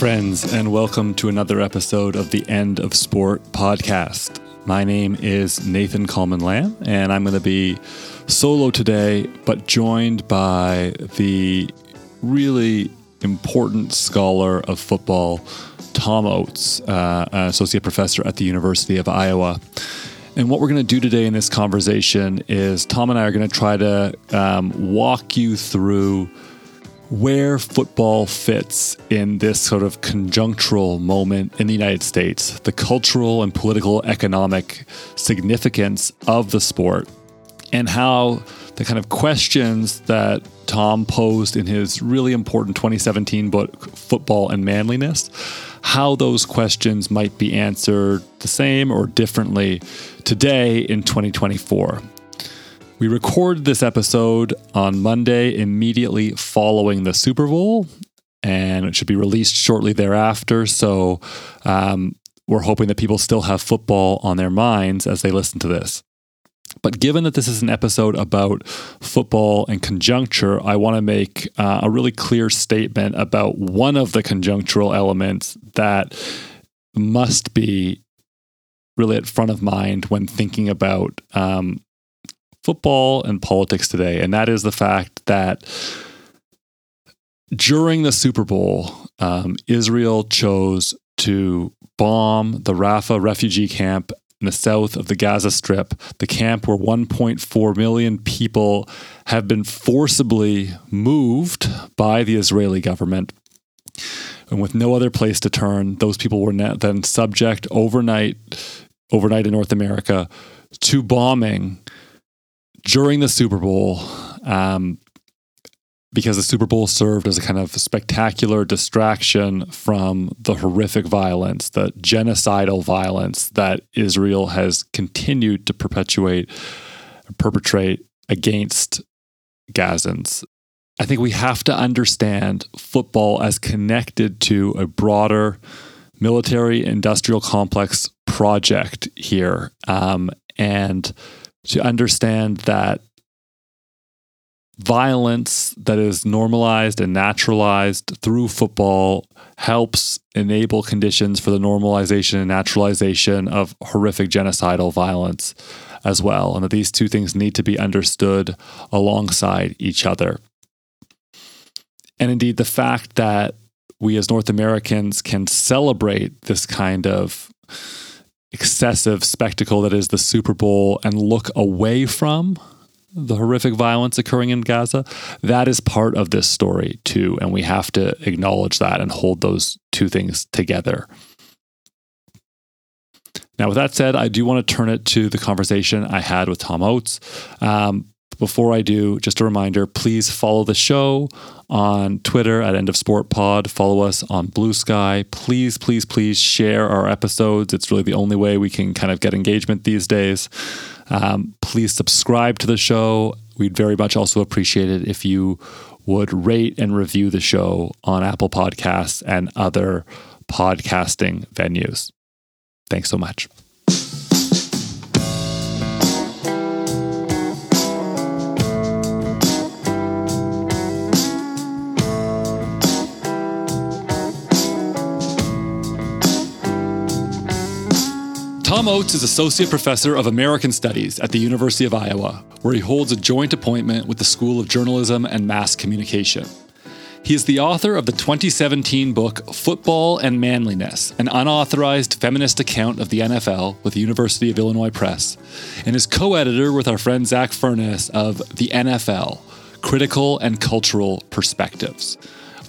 Friends, and welcome to another episode of the End of Sport podcast. My name is Nathan Kalman-Lamb, and I'm going to be solo today, but joined by the really important scholar of football, Tom Oates, uh, associate professor at the University of Iowa. And what we're going to do today in this conversation is Tom and I are going to try to um, walk you through where football fits in this sort of conjunctural moment in the United States, the cultural and political economic significance of the sport, and how the kind of questions that Tom posed in his really important 2017 book, Football and Manliness, how those questions might be answered the same or differently today in 2024. We record this episode on Monday immediately following the Super Bowl, and it should be released shortly thereafter. So um, we're hoping that people still have football on their minds as they listen to this. But given that this is an episode about football and conjuncture, I want to make uh, a really clear statement about one of the conjunctural elements that must be really at front of mind when thinking about um, football and politics today, and that is the fact that during the Super Bowl, um, Israel chose to bomb the Rafah refugee camp in the south of the Gaza Strip, the camp where 1.4 million people have been forcibly moved by the Israeli government. And with no other place to turn, those people were then subject overnight, overnight in North America, to bombing during the Super Bowl, um, because the Super Bowl served as a kind of spectacular distraction from the horrific violence, the genocidal violence that Israel has continued to perpetuate, perpetrate against Gazans. I think we have to understand football as connected to a broader military industrial complex project here. Um, and to understand that violence that is normalized and naturalized through football helps enable conditions for the normalization and naturalization of horrific genocidal violence as well. And that these two things need to be understood alongside each other. And indeed, the fact that we as North Americans can celebrate this kind of excessive spectacle that is the Super Bowl and look away from the horrific violence occurring in Gaza, that is part of this story too. And we have to acknowledge that and hold those two things together. Now, with that said, I do want to turn it to the conversation I had with Tom Oates. Um, before I do, just a reminder please follow the show on Twitter at End of Sport Pod. Follow us on Blue Sky. Please, please, please share our episodes. It's really the only way we can kind of get engagement these days. Um, please subscribe to the show. We'd very much also appreciate it if you would rate and review the show on Apple Podcasts and other podcasting venues. Thanks so much. Tom Oates is Associate Professor of American Studies at the University of Iowa, where he holds a joint appointment with the School of Journalism and Mass Communication. He is the author of the 2017 book Football and Manliness, an unauthorized feminist account of the NFL with the University of Illinois Press, and is co editor with our friend Zack Furness of The NFL Critical and Cultural Perspectives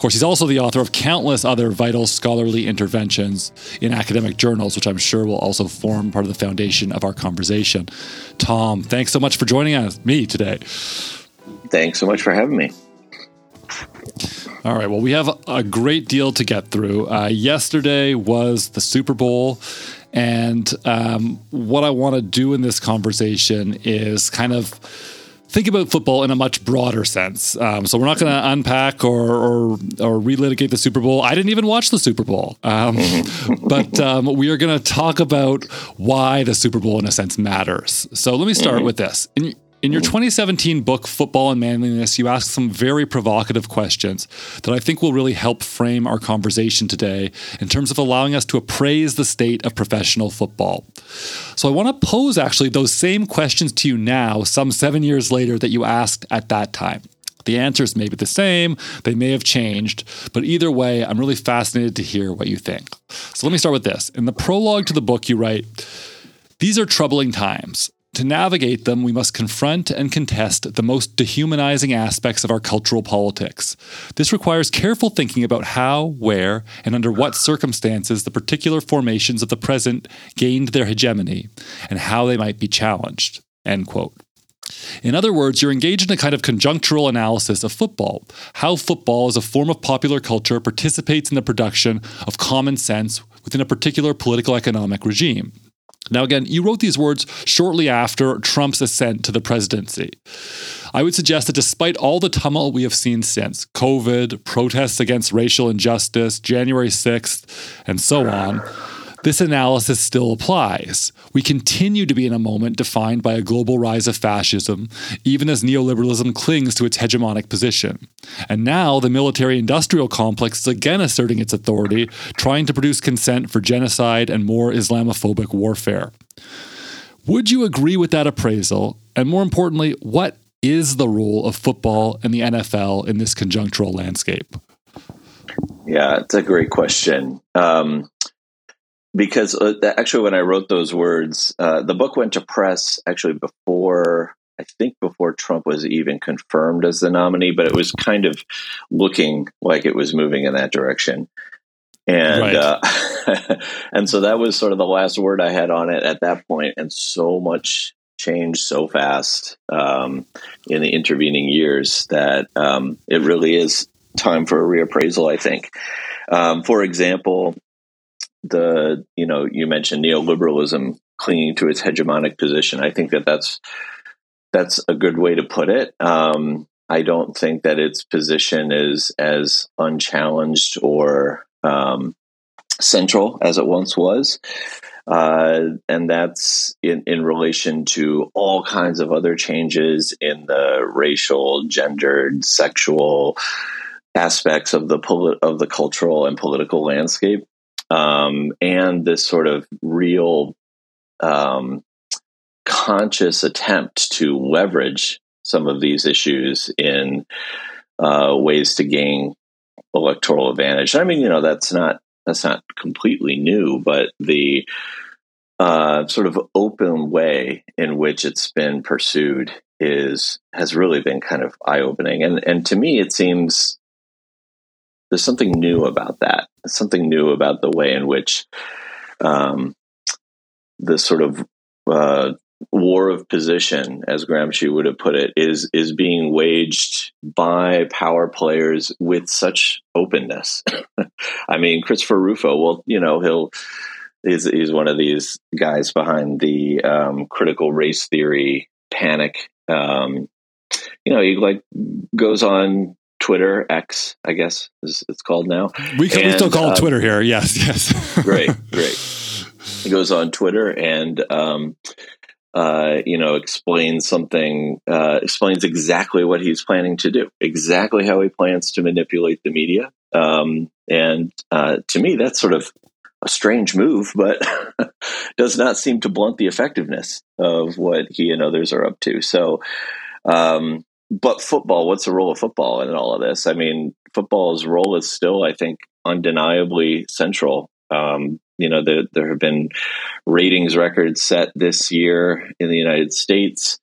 course, he's also the author of countless other vital scholarly interventions in academic journals, which I'm sure will also form part of the foundation of our conversation. Tom, thanks so much for joining us, me today. Thanks so much for having me. All right. Well, we have a great deal to get through. Uh, yesterday was the Super Bowl. And um, what I want to do in this conversation is kind of think about football in a much broader sense. Um, so we're not going to unpack or, or, or relitigate the Super Bowl. I didn't even watch the Super Bowl, um, but um, we are going to talk about why the Super Bowl, in a sense, matters. So let me start mm-hmm. with this. In, In your 2017 book, Football and Manliness, you ask some very provocative questions that I think will really help frame our conversation today in terms of allowing us to appraise the state of professional football. So I want to pose actually those same questions to you now, some seven years later, that you asked at that time. The answers may be the same, they may have changed, but either way, I'm really fascinated to hear what you think. So let me start with this. In the prologue to the book, you write, These are troubling times. To navigate them, we must confront and contest the most dehumanizing aspects of our cultural politics. This requires careful thinking about how, where, and under what circumstances the particular formations of the present gained their hegemony, and how they might be challenged. End quote. In other words, you're engaged in a kind of conjunctural analysis of football, how football as a form of popular culture participates in the production of common sense within a particular political economic regime. Now, again, you wrote these words shortly after Trump's ascent to the presidency. I would suggest that despite all the tumult we have seen since COVID, protests against racial injustice, January 6th, and so on, this analysis still applies. We continue to be in a moment defined by a global rise of fascism, even as neoliberalism clings to its hegemonic position. And now the military industrial complex is again asserting its authority, trying to produce consent for genocide and more Islamophobic warfare. Would you agree with that appraisal? And more importantly, what is the role of football and the NFL in this conjunctural landscape? Yeah, it's a great question. Um, because uh, actually, when I wrote those words, uh, the book went to press actually before, I think, before Trump was even confirmed as the nominee, but it was kind of looking like it was moving in that direction. And right. uh, and so that was sort of the last word I had on it at that point, and so much changed so fast um, in the intervening years that um, it really is time for a reappraisal. I think. Um, for example, the you know you mentioned neoliberalism clinging to its hegemonic position. I think that that's that's a good way to put it. Um, I don't think that its position is as unchallenged or um, central as it once was. Uh, and that's in, in relation to all kinds of other changes in the racial, gendered, sexual aspects of the poli- of the cultural and political landscape um, and this sort of real um, conscious attempt to leverage some of these issues in uh, ways to gain electoral advantage. I mean, you know, that's not that's not completely new, but the uh, sort of open way in which it's been pursued is has really been kind of eye opening, and and to me, it seems there's something new about that. something new about the way in which um, the sort of uh, war of position, as Gramsci would have put it, is is being waged by power players with such openness. I mean, Christopher Rufo. Well, you know, he'll he's he's one of these guys behind the um, critical race theory panic. Um, you know, he like goes on Twitter X, I guess is it's called now. We, can, and, we still call it uh, Twitter here. Yes, yes. great, great. He goes on Twitter and um, uh, you know explains something, uh, explains exactly what he's planning to do, exactly how he plans to manipulate the media. Um, and uh, to me, that's sort of a strange move, but does not seem to blunt the effectiveness of what he and others are up to. So. Um, but football, what's the role of football in all of this? I mean, football's role is still, I think, undeniably central. Um, you know, the, there have been ratings records set this year in the United States.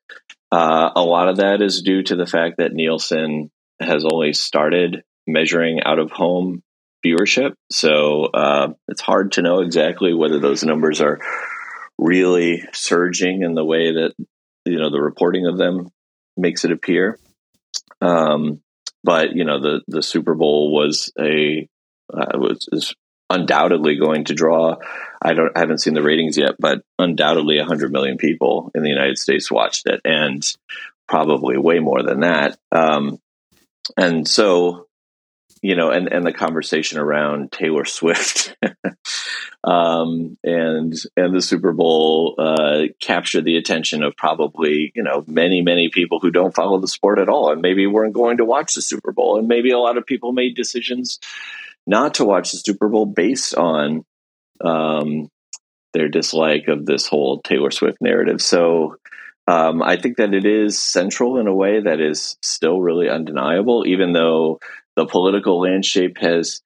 Uh, a lot of that is due to the fact that Nielsen has only started measuring out of home viewership. So uh, it's hard to know exactly whether those numbers are really surging in the way that you know the reporting of them makes it appear. Um, but you know, the the Super Bowl was a uh, was is undoubtedly going to draw. I don't I haven't seen the ratings yet, but undoubtedly 100 million people in the United States watched it, and probably way more than that. Um, and so, you know, and and the conversation around Taylor Swift. um, and and the Super Bowl uh, captured the attention of probably you know many many people who don't follow the sport at all, and maybe weren't going to watch the Super Bowl, and maybe a lot of people made decisions not to watch the Super Bowl based on um, their dislike of this whole Taylor Swift narrative. So. Um, I think that it is central in a way that is still really undeniable, even though the political landscape has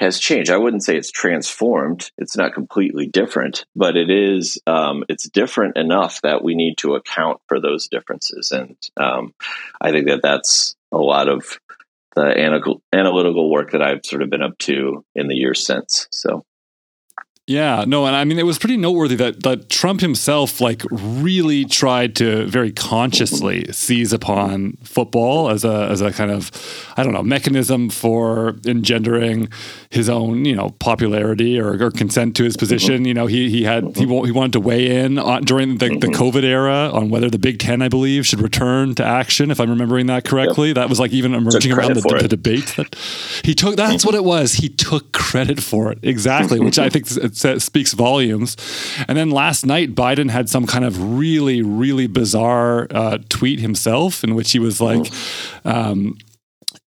has changed. I wouldn't say it's transformed. It's not completely different, but it is. Um, it's different enough that we need to account for those differences, and um, I think that that's a lot of the analytical, work that I've sort of been up to in the years since. So. Yeah, no, and I mean it was pretty noteworthy that that Trump himself like really tried to very consciously seize upon football as a as a kind of I don't know mechanism for engendering his own you know popularity or, or consent to his position. You know, he he had he he wanted to weigh in on, during the, the COVID era on whether the Big Ten, I believe, should return to action. If I'm remembering that correctly, yep. that was like even emerging around the, the debate that he took. That's what it was. He took credit for it exactly, which I think speaks volumes. And then last night, Biden had some kind of really, really bizarre uh, tweet himself in which he was like, um,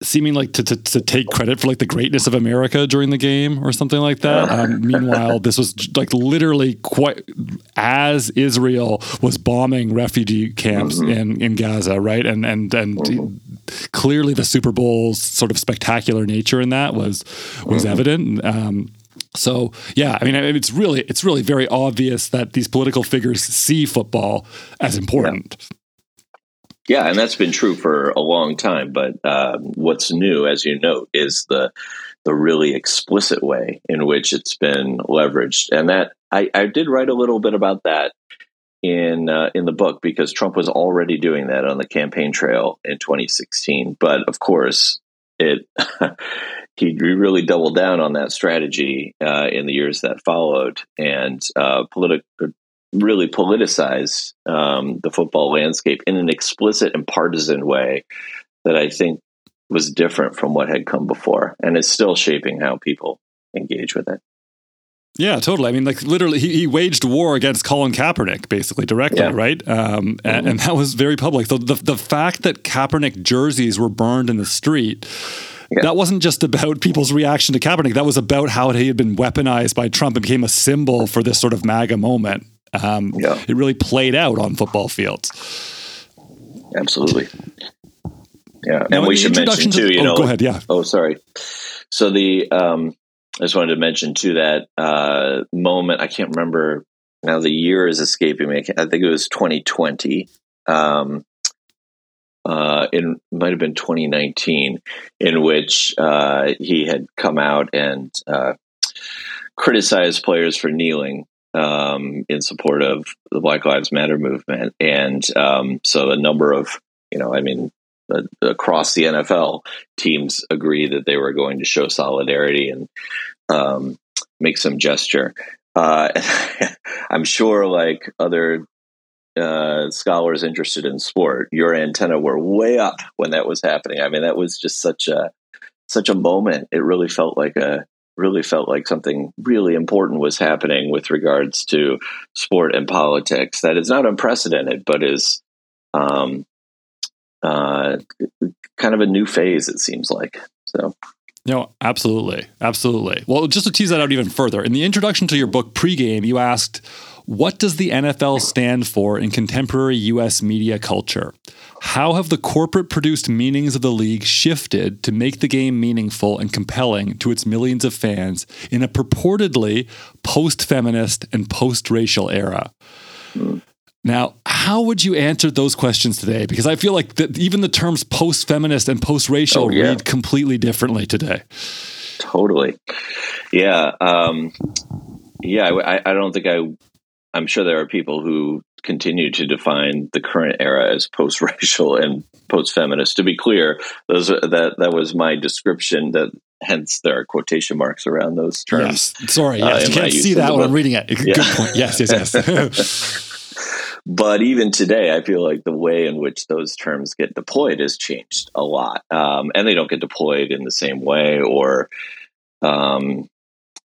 seeming like to, to, to, take credit for like the greatness of America during the game or something like that. Um, meanwhile, this was like literally quite as Israel was bombing refugee camps mm-hmm. in, in Gaza, right? And and and mm-hmm. clearly the Super Bowl's sort of spectacular nature in that was was mm-hmm. evident. Um, so yeah, I mean, it's really it's really very obvious that these political figures see football as important. Yeah, yeah and that's been true for a long time. But um, what's new, as you note, is the the really explicit way in which it's been leveraged, and that I, I did write a little bit about that in uh, in the book because Trump was already doing that on the campaign trail in 2016. But of course, it he really doubled down on that strategy uh, in the years that followed and uh, politi- really politicized um, the football landscape in an explicit and partisan way that I think was different from what had come before and is still shaping how people engage with it. Yeah, totally. I mean, like literally, he, he waged war against Colin Kaepernick, basically directly, yeah. right? Um, and, mm-hmm. and, that was very public. So the the fact that Kaepernick jerseys were burned in the street yeah. That wasn't just about people's reaction to Kaepernick. That was about how he had been weaponized by Trump and became a symbol for this sort of MAGA moment. Um, yeah. It really played out on football fields. Absolutely. Yeah, now, and we should mention too. You oh, know, go ahead. Yeah. Oh, sorry. So the um, I just wanted to mention too that uh, moment. I can't remember now. The year is escaping me. I think it was 2020. Um, uh, in might have been 2019, in which uh, he had come out and uh, criticized players for kneeling um, in support of the Black Lives Matter movement, and um, so a number of you know, I mean, across the NFL, teams agree that they were going to show solidarity and um, make some gesture. Uh, I'm sure, like other uh, scholars interested in sport, your antenna were way up when that was happening. I mean, that was just such a such a moment. It really felt like a really felt like something really important was happening with regards to sport and politics. That is not unprecedented, but is um, uh, kind of a new phase. It seems like so. No, absolutely. Absolutely. Well, just to tease that out even further, in the introduction to your book, Pregame, you asked, what does the NFL stand for in contemporary U.S. media culture? How have the corporate produced meanings of the league shifted to make the game meaningful and compelling to its millions of fans in a purportedly post feminist and post racial era? Now, how would you answer those questions today? Because I feel like that even the terms post feminist and post racial oh, yeah. read completely differently today. Totally. Yeah. Um, yeah, I, I don't think I I'm sure there are people who continue to define the current era as post-racial and post-feminist. To be clear, those are, that that was my description. That hence there are quotation marks around those terms. Yes. Sorry, yes. Uh, you can't see that when I'm reading it. Yeah. Good point. Yes, yes, yes. but even today, I feel like the way in which those terms get deployed has changed a lot, um, and they don't get deployed in the same way or. Um,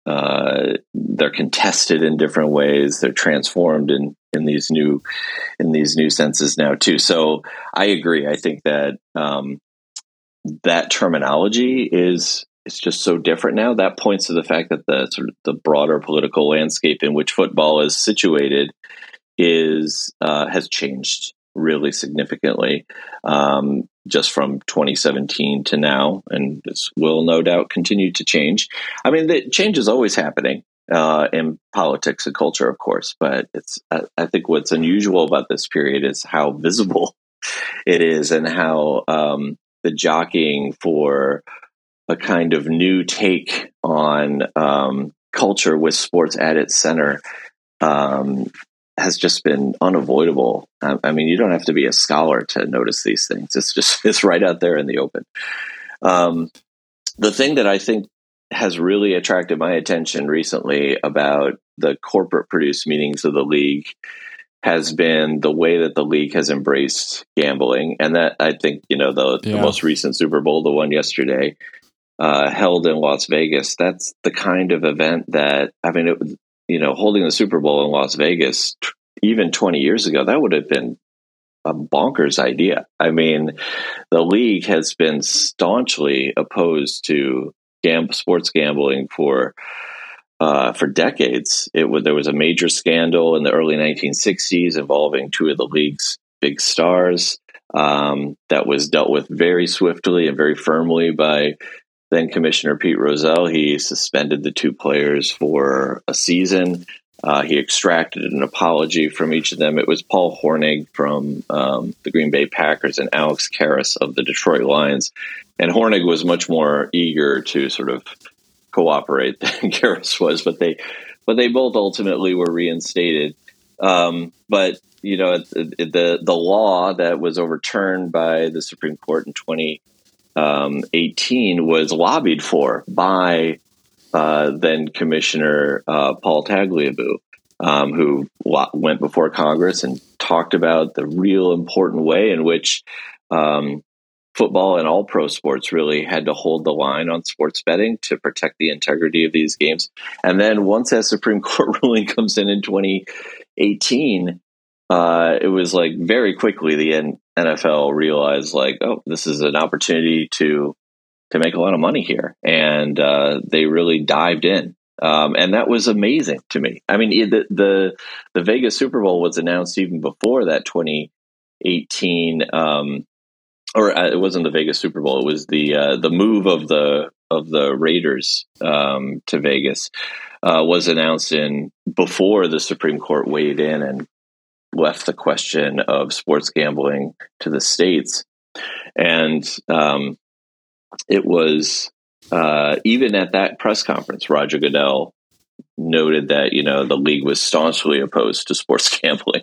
uh, they're contested in different ways. They're transformed in in these new in these new senses now too. So I agree. I think that um, that terminology is is just so different now. That points to the fact that the sort of the broader political landscape in which football is situated is uh, has changed really significantly um, just from 2017 to now, and this will no doubt continue to change. I mean, the change is always happening uh, in politics and culture, of course, but it's I, I, think what's unusual about this period is how visible it is and how um, the jockeying for a kind of new take on um, culture with sports at its center um, has just been unavoidable. I mean, you don't have to be a scholar to notice these things. It's just it's right out there in the open. Um, the thing that I think has really attracted my attention recently about the corporate produced meetings of the league has been the way that the league has embraced gambling, and that I think you know the, yeah. the most recent Super Bowl, the one yesterday, uh, held in Las Vegas. That's the kind of event that I mean, it, you know, holding the Super Bowl in Las Vegas t- even 20 years ago, that would have been a bonkers idea. I mean, the league has been staunchly opposed to gam- sports gambling for uh, for decades. It was there was a major scandal in the early 1960s involving two of the league's big stars um, that was dealt with very swiftly and very firmly by then Commissioner Pete Rozelle, he suspended the two players for a season. Uh, he extracted an apology from each of them. It was Paul Hornung from um, the Green Bay Packers and Alex Karras of the Detroit Lions. And Hornung was much more eager to sort of cooperate than Karras was, but they but they both ultimately were reinstated. Um, but you know the the law that was overturned by the Supreme Court in twenty um, 18 was lobbied for by uh, then Commissioner uh, Paul Tagliabue, um, who went before Congress and talked about the real important way in which um, football and all pro sports really had to hold the line on sports betting to protect the integrity of these games. And then once that Supreme Court ruling comes in in 2018, uh, it was like very quickly the NFL realized like, oh, this is an opportunity to to make a lot of money here, and uh, they really dived in. Um, and that was amazing to me. I mean, the, the, the Vegas Super Bowl was announced even before that 2018, um, or uh, it wasn't the Vegas Super Bowl. It was the uh, the move of the of the Raiders um, to Vegas uh, was announced in before the Supreme Court weighed in and left the question of sports gambling to the states. And um, it was uh, even at that press conference, Roger Goodell noted that you know the league was staunchly opposed to sports gambling,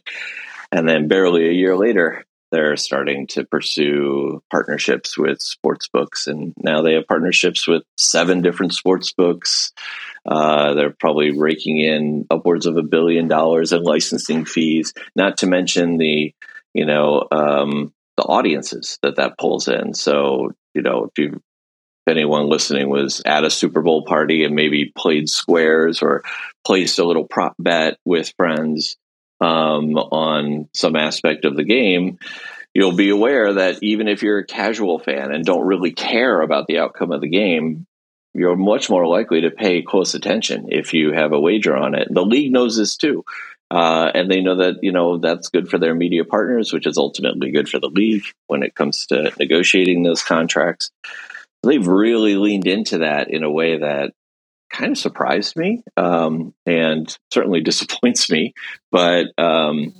and then barely a year later, they're starting to pursue partnerships with sports books, and now they have partnerships with seven different sports books. Uh, they're probably raking in upwards of a billion dollars in licensing fees, not to mention the you know um, the audiences that that pulls in. So you know if you if anyone listening was at a Super Bowl party and maybe played squares or placed a little prop bet with friends um, on some aspect of the game, you'll be aware that even if you're a casual fan and don't really care about the outcome of the game, you're much more likely to pay close attention if you have a wager on it. The league knows this too. Uh, and they know that you know that's good for their media partners, which is ultimately good for the league when it comes to negotiating those contracts. They've really leaned into that in a way that kind of surprised me um, and certainly disappoints me. But um,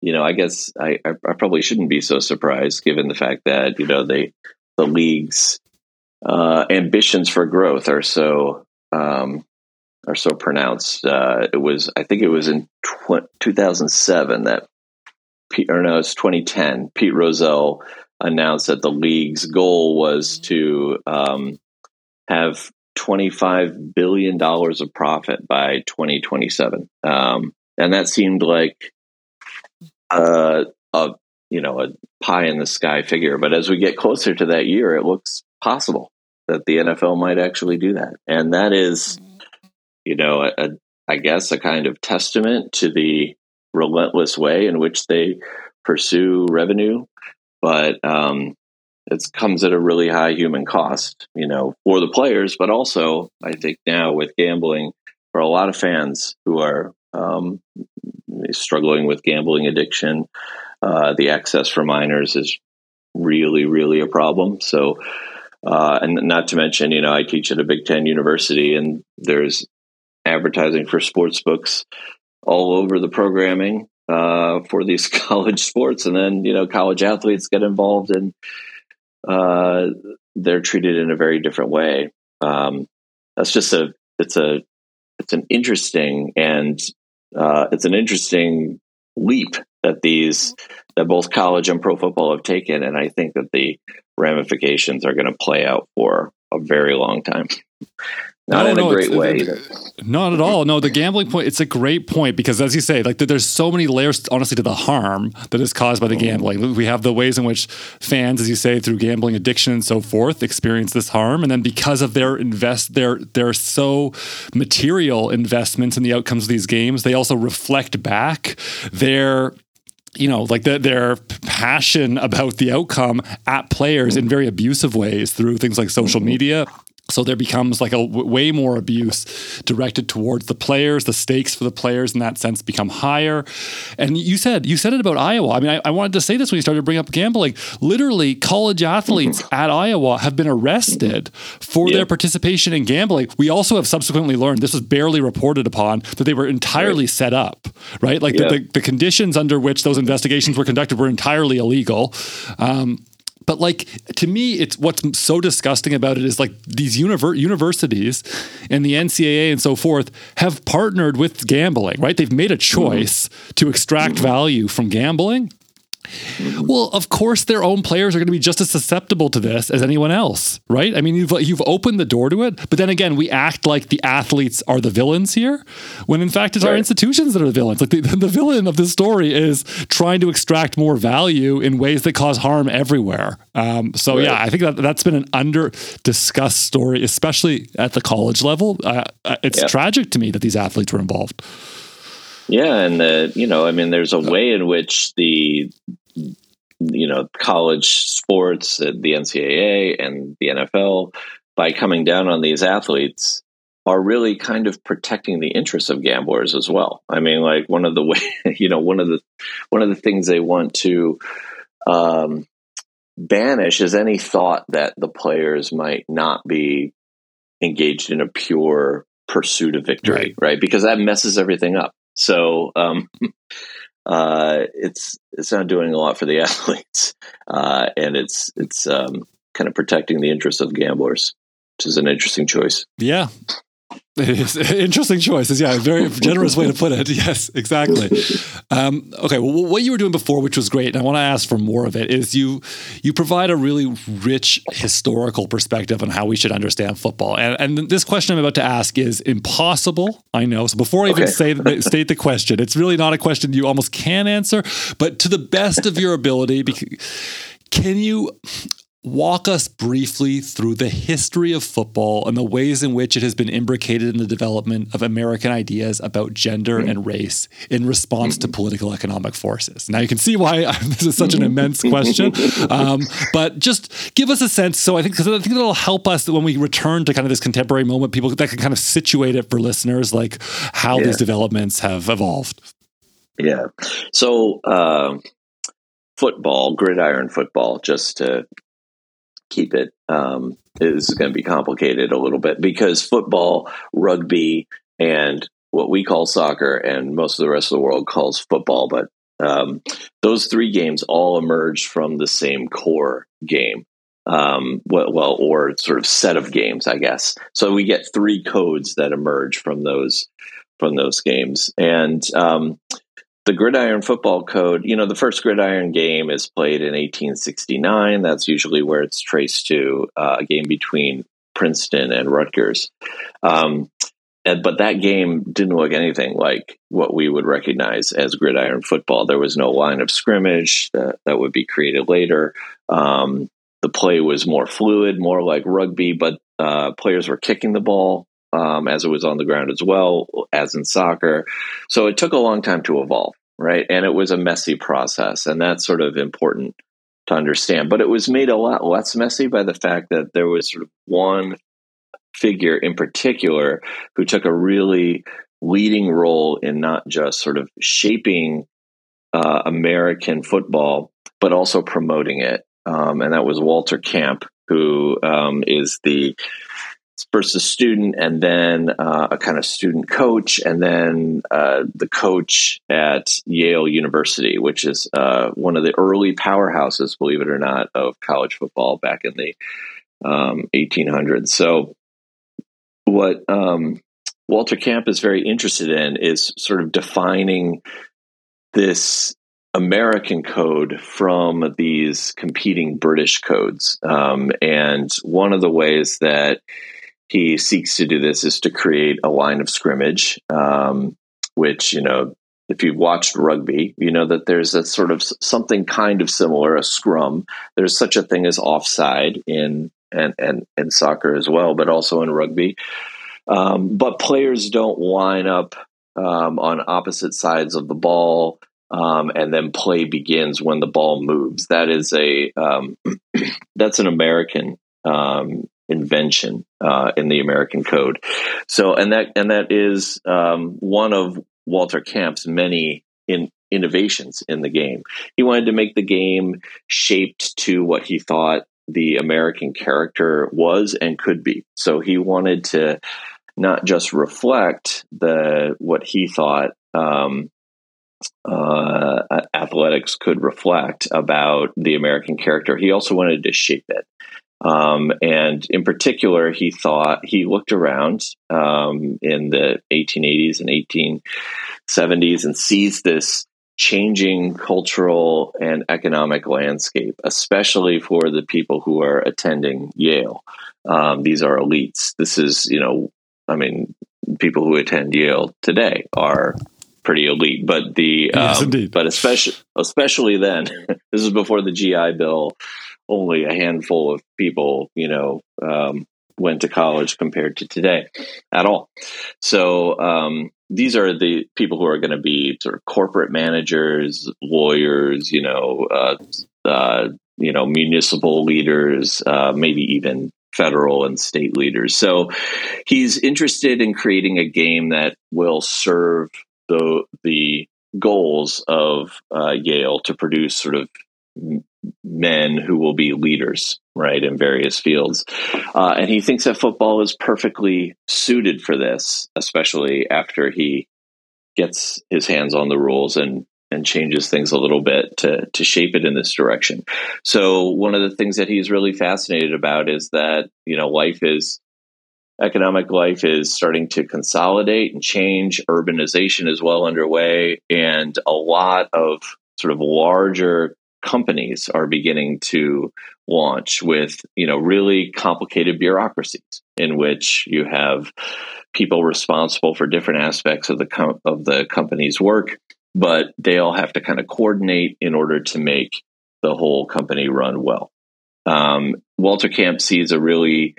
you know, I guess I, I, probably shouldn't be so surprised given the fact that you know they the league's uh, ambitions for growth are so um, are so pronounced. Uh, it was I think it was in tw- 2007 that Pete, or no, it's 2010. Pete Rozelle announced that the league's goal was to um, have 25 billion dollars of profit by 2027, um, and that seemed like a, a you know a pie in the sky figure. But as we get closer to that year, it looks possible that the NFL might actually do that, and that is you know, a, a, I guess a kind of testament to the relentless way in which they pursue revenue, but um, it comes at a really high human cost, you know, for the players, but also I think now with gambling for a lot of fans who are um, struggling with gambling addiction, uh, the access for minors is really, really a problem. So, uh, and not to mention, you know, I teach at a Big Ten university, and there's advertising for sports books all over the programming uh, for these college sports, and then you know, college athletes get involved, and uh, they're treated in a very different way. Um, that's just a it's a it's an interesting and uh, it's an interesting leap that these that both college and pro football have taken, and I think that the ramifications are going to play out for a very long time. Not no, in no, a great uh, way. Not at all. No, the gambling point, it's a great point because as you say, like there's so many layers, honestly, to the harm that is caused by the gambling. We have the ways in which fans, as you say, through gambling addiction and so forth, experience this harm. And then because of their invest, their, their so material investments in the outcomes of these games, they also reflect back their you know, like the, their passion about the outcome at players in very abusive ways through things like social media so there becomes like a w- way more abuse directed towards the players. The stakes for the players in that sense become higher. And you said you said it about Iowa. I mean, I, I wanted to say this when you started to bring up gambling. Literally, college athletes at Iowa have been arrested for yeah. their participation in gambling. We also have subsequently learned this was barely reported upon that they were entirely right. set up. Right, like yeah. the, the, the, conditions under which those investigations were conducted were entirely illegal. Um, but like to me, it's what's so disgusting about it is like these univer- universities and the NCAA and so forth have partnered with gambling, right? They've made a choice mm-hmm. to extract value from gambling well, of course, their own players are going to be just as susceptible to this as anyone else, right? I mean, you've you've opened the door to it, but then again, we act like the athletes are the villains here, when in fact it's right. our institutions that are the villains. Like the, the villain of this story is trying to extract more value in ways that cause harm everywhere. Um, so right. yeah, I think that that's been an under discussed story, especially at the college level. Uh, uh it's yeah. tragic to me that these athletes were involved. Yeah, and the you know, I mean, there's a way in which the you know college sports, the NCAA and the NFL, by coming down on these athletes, are really kind of protecting the interests of gamblers as well. I mean, like one of the way, you know, one of the one of the things they want to um, banish is any thought that the players might not be engaged in a pure pursuit of victory, right? right? Because that messes everything up. So um, uh, it's it's not doing a lot for the athletes, uh, and it's it's um, kind of protecting the interests of gamblers, which is an interesting choice. Yeah, it is interesting choices. Yeah, very generous way to put it. Yes, exactly. Um, okay, well, what you were doing before, which was great, and I want to ask for more of it, is you you provide a really rich historical perspective on how we should understand football. And, and this question I'm about to ask is impossible. I know. So before I even okay. say state the question, it's really not a question you almost can answer, but to the best of your ability, can you walk us briefly through the history of football and the ways in which it has been imbricated in the development of American ideas about gender and race in response to political economic forces. Now, you can see why this is such an immense question, um, but just give us a sense. So, I think because I think it'll help us when we return to kind of this contemporary moment, people that can kind of situate it for listeners, like how yeah. these developments have evolved. Yeah. So, uh, football, gridiron football, just to keep it um, is going to be complicated a little bit because football, rugby, and what we call soccer and most of the rest of the world calls football, but um, those three games all emerged from the same core game. Um, well, well, or sort of set of games, I guess. So we get three codes that emerge from those from those games, and um, the gridiron football code, you know, the first gridiron game is played in 1869. That's usually where it's traced to uh, a game between Princeton and Rutgers. Um, and, but that game didn't look anything like what we would recognize as gridiron football. There was no line of scrimmage that, that would be created later. Um, the play was more fluid, more like rugby, but uh, players were kicking the ball um, as it was on the ground as well as in soccer. So it took a long time to evolve, right? And it was a messy process, and that's sort of important to understand. But it was made a lot less messy by the fact that there was sort of one figure in particular who took a really leading role in not just sort of shaping uh, American football, but also promoting it. Um, and that was Walter Camp, who um, is the first a student and then uh, a kind of student coach and then uh, the coach at Yale University, which is uh, one of the early powerhouses, believe it or not, of college football back in the um, 1800s. So, what um, Walter Camp is very interested in is sort of defining this American code from these competing British codes. Um, and one of the ways that he seeks to do this is to create a line of scrimmage, um, which, you know, if you've watched rugby, you know that there's a sort of something kind of similar, a scrum. There's such a thing as offside in and and, and soccer as well, but also in rugby. Um, but players don't line up um, on opposite sides of the ball, um, and then play begins when the ball moves. That is a um, that's an American um, invention uh, in the American code. So, and that and that is um, one of Walter Camp's many in innovations in the game. He wanted to make the game shaped to what he thought the American character was and could be. So he wanted to not just reflect the what he thought um, uh, athletics could reflect about the American character. He also wanted to shape it. Um, and in particular, he thought he looked around um, in the 1880s and 1870s and sees this changing cultural and economic landscape, especially for the people who are attending Yale. Um, these are elites. This is, you know, I mean, people who attend Yale today are pretty elite, but the yes, um, but especially especially then, this is before the GI Bill only a handful of people, you know, um, went to college compared to today at all. So um, these are the people who are going to be sort of corporate managers, lawyers, you know, uh, uh, you know, municipal leaders, uh, maybe even federal and state leaders. So he's interested in creating a game that will serve the the goals of uh, Yale to produce sort of men who will be leaders, right, in various fields. Uh, and he thinks that football is perfectly suited for this, especially after he gets his hands on the rules and and changes things a little bit to to shape it in this direction. So one of the things that he's really fascinated about is that you know life is economic life is starting to consolidate and change. Urbanization is well underway, and a lot of sort of larger companies are beginning to launch with you know really complicated bureaucracies in which you have people responsible for different aspects of the com- of the company's work but they all have to kind of coordinate in order to make the whole company run well. Um, walter camp sees a really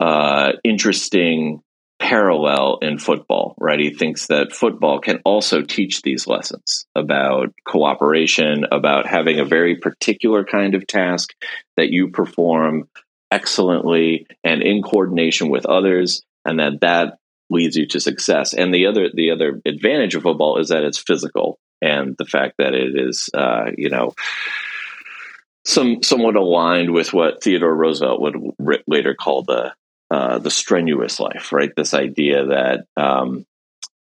uh, interesting parallel in football, right? He thinks that football can also teach these lessons about cooperation, about having a very particular kind of task that you perform excellently and in coordination with others, and that that leads you to success. And the other the other advantage of football is that it's physical, and the fact that it is, uh, you know. Some somewhat aligned with what Theodore Roosevelt would later call the uh, the strenuous life, right? This idea that um,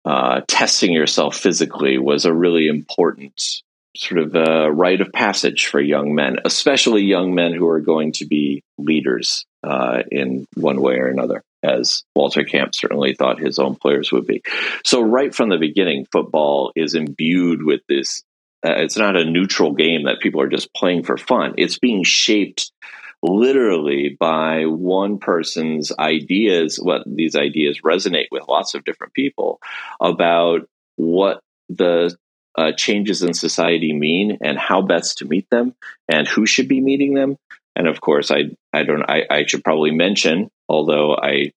uh, testing yourself physically was a really important sort of uh, rite of passage for young men, especially young men who are going to be leaders uh, in one way or another, as Walter Camp certainly thought his own players would be. So, right from the beginning, football is imbued with this. Uh, it's not a neutral game that people are just playing for fun. It's being shaped literally by one person's ideas, what these ideas resonate with lots of different people about what the uh, changes in society mean and how best to meet them and who should be meeting them. And of course, I I don't I, I should probably mention, although I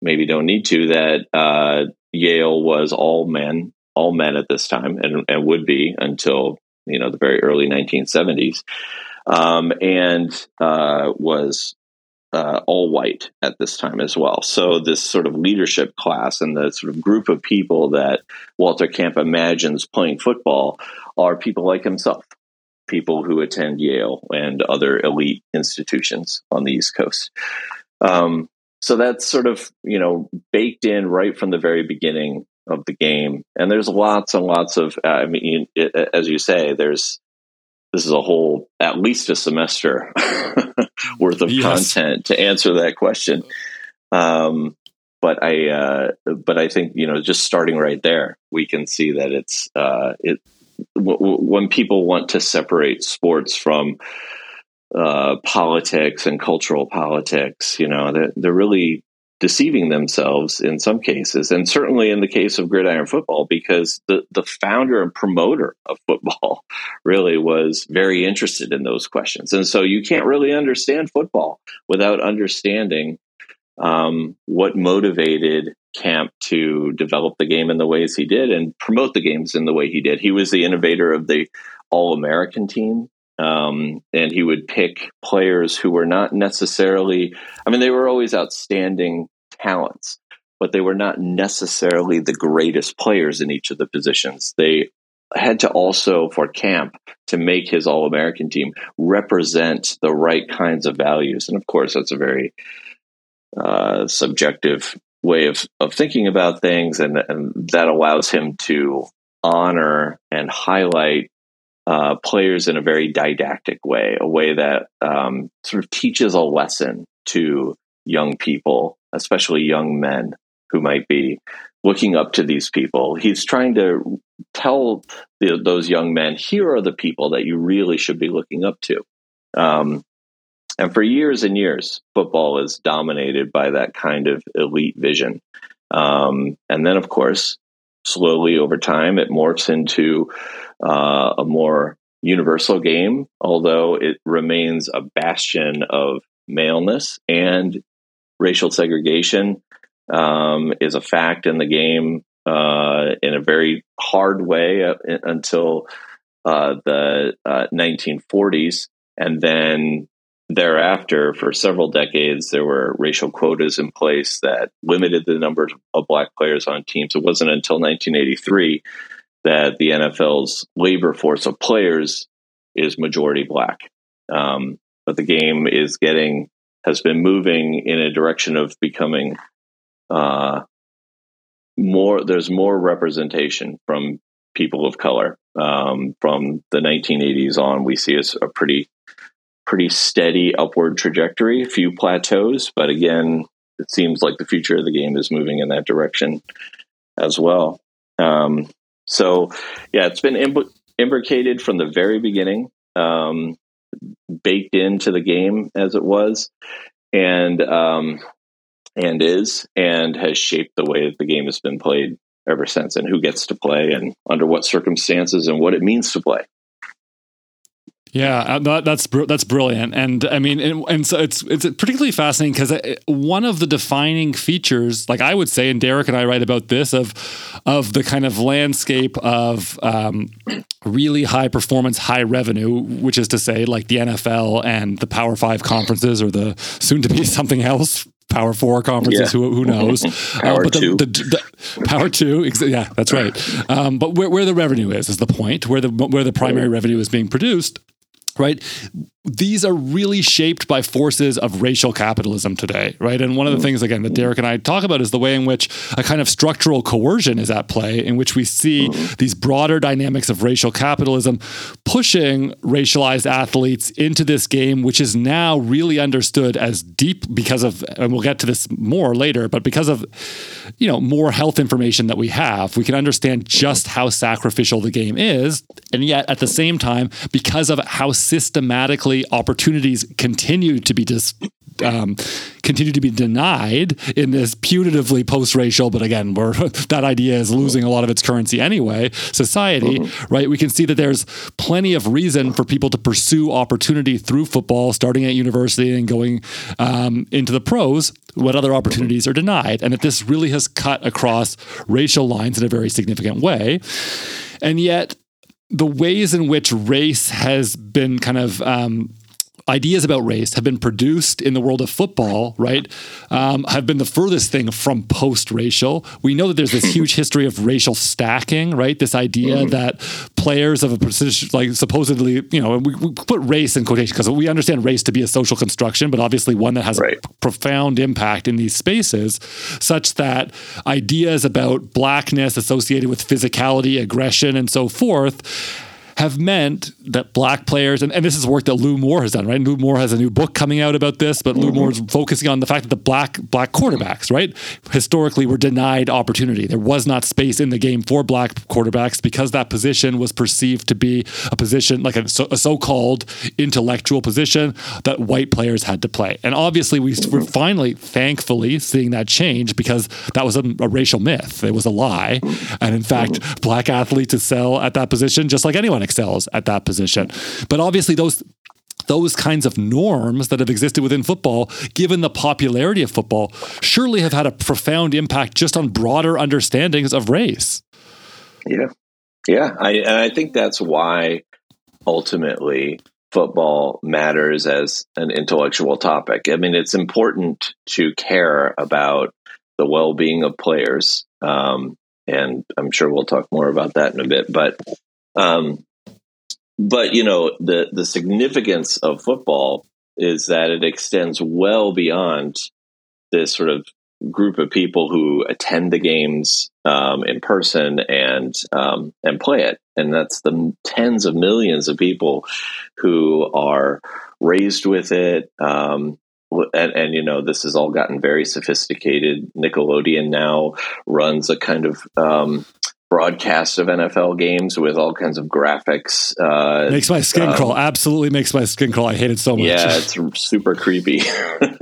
maybe don't need to that uh, Yale was all men, all men at this time, and, and would be until you know the very early 1970s, um, and uh, was uh, all white at this time as well. So this sort of leadership class and the sort of group of people that Walter Camp imagines playing football are people like himself, people who attend Yale and other elite institutions on the East Coast. Um, so that's sort of you know baked in right from the very beginning of the game, and there's lots and lots of. Uh, I mean, it, as you say, there's this is a whole at least a semester worth of yes. content to answer that question. Um, but I, uh, but I think you know, just starting right there, we can see that it's uh, it w- w- when people want to separate sports from uh, politics and cultural politics, you know, they're, they're really deceiving themselves in some cases, and certainly in the case of gridiron football, because the, the founder and promoter of football really was very interested in those questions. And so you can't really understand football without understanding um, what motivated Camp to develop the game in the ways he did and promote the games in the way he did. He was the innovator of the All American team um, and he would pick players who were not necessarily, I mean, they were always outstanding talents, but they were not necessarily the greatest players in each of the positions. They had to also, for Camp, to make his All American team represent the right kinds of values. And of course, that's a very uh, subjective way of, of thinking about things, and, and that allows him to honor and highlight uh, players in a very didactic way, a way that um, sort of teaches a lesson to young people, especially young men who might be looking up to these people. He's trying to tell the, those young men, here are the people that you really should be looking up to. Um, and for years and years, football is dominated by that kind of elite vision. Um, and then, of course, slowly over time, it morphs into uh, a more universal game, although it remains a bastion of maleness and racial segregation um, is a fact in the game uh, in a very hard way uh, until uh, the 1940s. Uh, and then thereafter, for several decades, there were racial quotas in place that limited the number of black players on teams. It wasn't until 1983 that the NFL's labor force of players is majority black. Um, but the game is getting has been moving in a direction of becoming uh, more. There's more representation from people of color. Um, from the 1980s on, we see a, a pretty pretty steady upward trajectory. A few plateaus, but again, it seems like the future of the game is moving in that direction as well. Um, so, yeah, it's been imbricated from the very beginning, um, baked into the game as it was, and um, and is, and has shaped the way that the game has been played ever since, and who gets to play, and under what circumstances, and what it means to play. Yeah, uh, that, that's that's brilliant, and I mean, and, and so it's it's particularly fascinating because uh, one of the defining features, like I would say, and Derek and I write about this of of the kind of landscape of um, really high performance, high revenue, which is to say, like the NFL and the Power Five conferences, or the soon to be something else Power Four conferences. Yeah. Who, who knows? power uh, but the, two. The, the, power two. Yeah, that's right. Um, but where, where the revenue is is the point. Where the where the primary revenue is being produced right? These are really shaped by forces of racial capitalism today, right? And one of the things, again, that Derek and I talk about is the way in which a kind of structural coercion is at play, in which we see these broader dynamics of racial capitalism pushing racialized athletes into this game, which is now really understood as deep because of, and we'll get to this more later, but because of, you know, more health information that we have, we can understand just how sacrificial the game is. And yet, at the same time, because of how systematically opportunities continue to be dis- um, continue to be denied in this putatively post-racial, but again, where that idea is losing a lot of its currency anyway, society, mm-hmm. right? We can see that there's plenty of reason for people to pursue opportunity through football, starting at university and going um, into the pros What other opportunities are denied, and that this really has cut across racial lines in a very significant way, and yet the ways in which race has been kind of um, ideas about race have been produced in the world of football, right, um, have been the furthest thing from post racial. We know that there's this huge history of racial stacking, right? This idea mm-hmm. that players of a position, like supposedly, you know, we, we put race in quotation because we understand race to be a social construction, but obviously one that has right. a p- profound impact in these spaces, such that ideas about blackness associated with physicality, aggression, and so forth have meant that black players, and, and this is work that Lou Moore has done, right? Lou Moore has a new book coming out about this, but Lou mm-hmm. Moore is focusing on the fact that the black black quarterbacks, right, historically were denied opportunity. There was not space in the game for black quarterbacks because that position was perceived to be a position like a, a so-called intellectual position that white players had to play. And obviously, we were mm-hmm. finally, thankfully, seeing that change because that was a, a racial myth. It was a lie, and in fact, mm-hmm. black athletes excel at that position just like anyone excels at that position. But obviously, those those kinds of norms that have existed within football, given the popularity of football, surely have had a profound impact just on broader understandings of race. Yeah. Yeah. I, and I think that's why ultimately football matters as an intellectual topic. I mean, it's important to care about the well being of players. Um, and I'm sure we'll talk more about that in a bit. But um, but you know the the significance of football is that it extends well beyond this sort of group of people who attend the games um, in person and um, and play it, and that's the tens of millions of people who are raised with it. Um, and, and, you know this has all gotten very sophisticated. Nickelodeon now runs a kind of um, broadcast of NFL games with all kinds of graphics. Uh, makes my skin um, crawl. Absolutely makes my skin crawl. I hate it so much. Yeah, it's super creepy.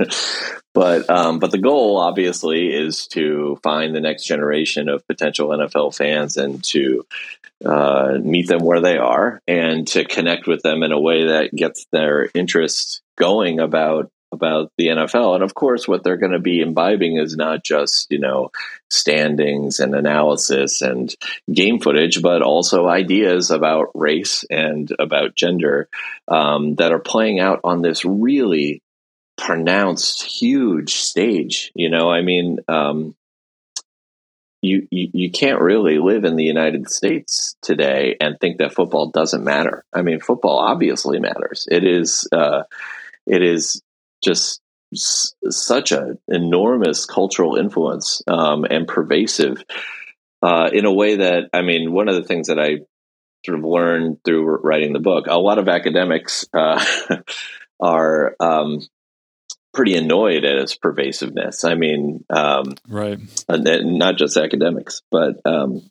but um, but the goal obviously is to find the next generation of potential NFL fans and to uh, meet them where they are and to connect with them in a way that gets their interest going about about the NFL. And of course, what they're going to be imbibing is not just, you know, standings and analysis and game footage, but also ideas about race and about gender um, that are playing out on this really pronounced, huge stage. You know, I mean, um, you, you, you can't really live in the United States today and think that football doesn't matter. I mean, football obviously matters. It is uh, it is just s- such an enormous cultural influence um, and pervasive uh, in a way that I mean, one of the things that I sort of learned through writing the book, a lot of academics uh, are um, pretty annoyed at its pervasiveness. I mean, um, right? Not just academics, but um,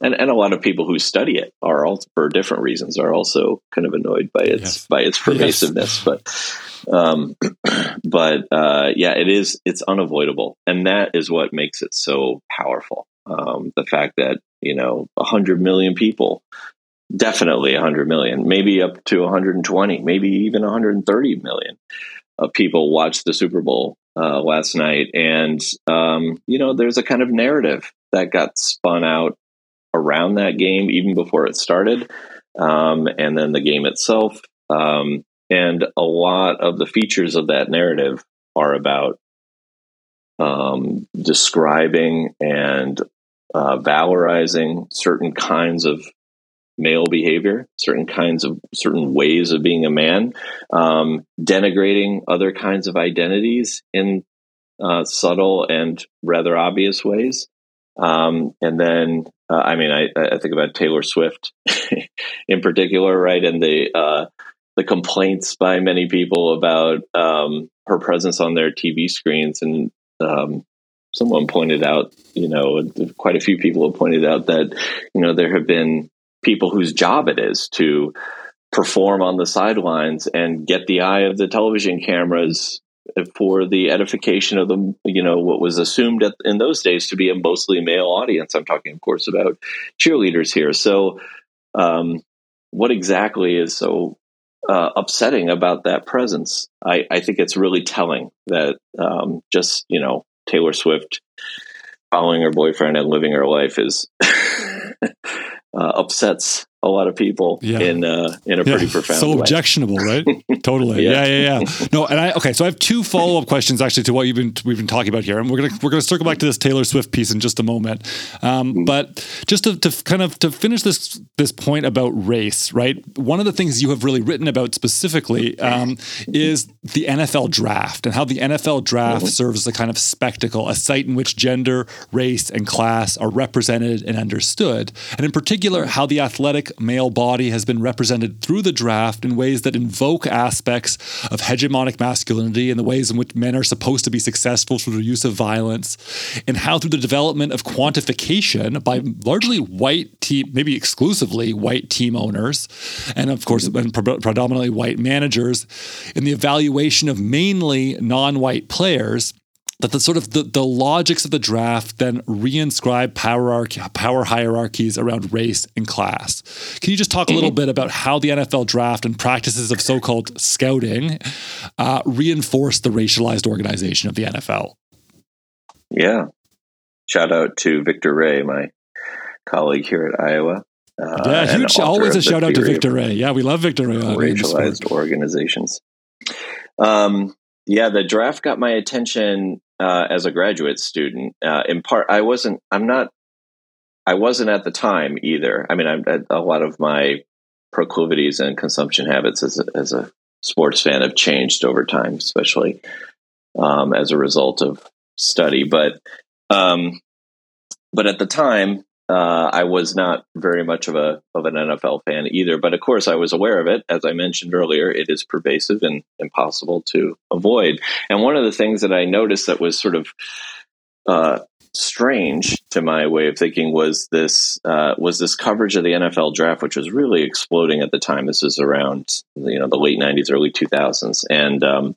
and and a lot of people who study it are all for different reasons are also kind of annoyed by its yes. by its pervasiveness. Yes. But um, but uh, yeah, it is it's unavoidable, and that is what makes it so powerful. Um, the fact that you know a hundred million people, definitely a hundred million, maybe up to 120, maybe even 130 million of people watched the Super Bowl uh, last night, and um, you know there's a kind of narrative that got spun out around that game, even before it started, um, and then the game itself. Um, and a lot of the features of that narrative are about um, describing and uh, valorizing certain kinds of male behavior, certain kinds of certain ways of being a man, um, denigrating other kinds of identities in uh, subtle and rather obvious ways. Um, and then, uh, I mean, I, I, think about Taylor Swift in particular, right? And the uh, the complaints by many people about um, her presence on their TV screens. And um, someone pointed out, you know, quite a few people have pointed out that, you know, there have been people whose job it is to perform on the sidelines and get the eye of the television cameras for the edification of the you know what was assumed at, in those days to be a mostly male audience. I'm talking, of course, about cheerleaders here. So, um, what exactly is so uh, upsetting about that presence? I, I, think it's really telling that um, just you know Taylor Swift following her boyfriend and living her life is uh, upsets a lot of people yeah. in uh, in a yeah. pretty profound way. so way. objectionable right totally yeah. yeah. yeah yeah no and i okay so i have two follow-up questions actually to what you've been we've been talking about here and we're gonna we're gonna circle back to this taylor swift piece in just a moment um, mm-hmm. but just to, to kind of to finish this this point about race right one of the things you have really written about specifically um, is the nfl draft and how the nfl draft mm-hmm. serves as a kind of spectacle a site in which gender race and class are represented and understood and in particular how the athletic male body has been represented through the draft in ways that invoke aspects of hegemonic masculinity and the ways in which men are supposed to be successful through the use of violence, and how through the development of quantification by largely white team, maybe exclusively white team owners, and of course, and predominantly white managers, in the evaluation of mainly non-white players that the sort of the, the logics of the draft then reinscribe power power hierarchies around race and class. Can you just talk a little mm-hmm. bit about how the NFL draft and practices of so-called scouting uh, reinforce the racialized organization of the NFL? Yeah, shout out to Victor Ray, my colleague here at Iowa. Uh, yeah, huge. Always a shout out to Victor Ray. Yeah, we love Victor Ray. Racialized organizations. Um, yeah, the draft got my attention uh, as a graduate student. Uh, in part, I wasn't. I'm not. I wasn't at the time either. I mean, I'm, a lot of my proclivities and consumption habits as a, as a sports fan have changed over time, especially um, as a result of study. But um, but at the time, uh, I was not very much of a of an NFL fan either, but of course I was aware of it. As I mentioned earlier, it is pervasive and impossible to avoid. And one of the things that I noticed that was sort of uh, strange to my way of thinking was this uh, was this coverage of the NFL draft, which was really exploding at the time. This is around you know the late '90s, early 2000s, and um,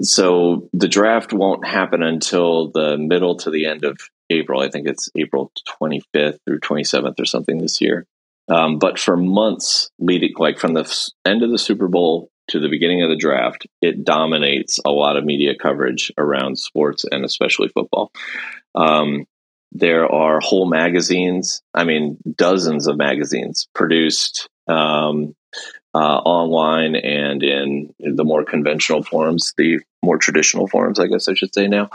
so the draft won't happen until the middle to the end of April. I think it's April 25th through 27th or something this year. Um, but for months leading, like from the end of the Super Bowl to the beginning of the draft, it dominates a lot of media coverage around sports and especially football. Um, there are whole magazines, I mean, dozens of magazines produced um, uh, online and in the more conventional forms, the more traditional forms, I guess I should say now.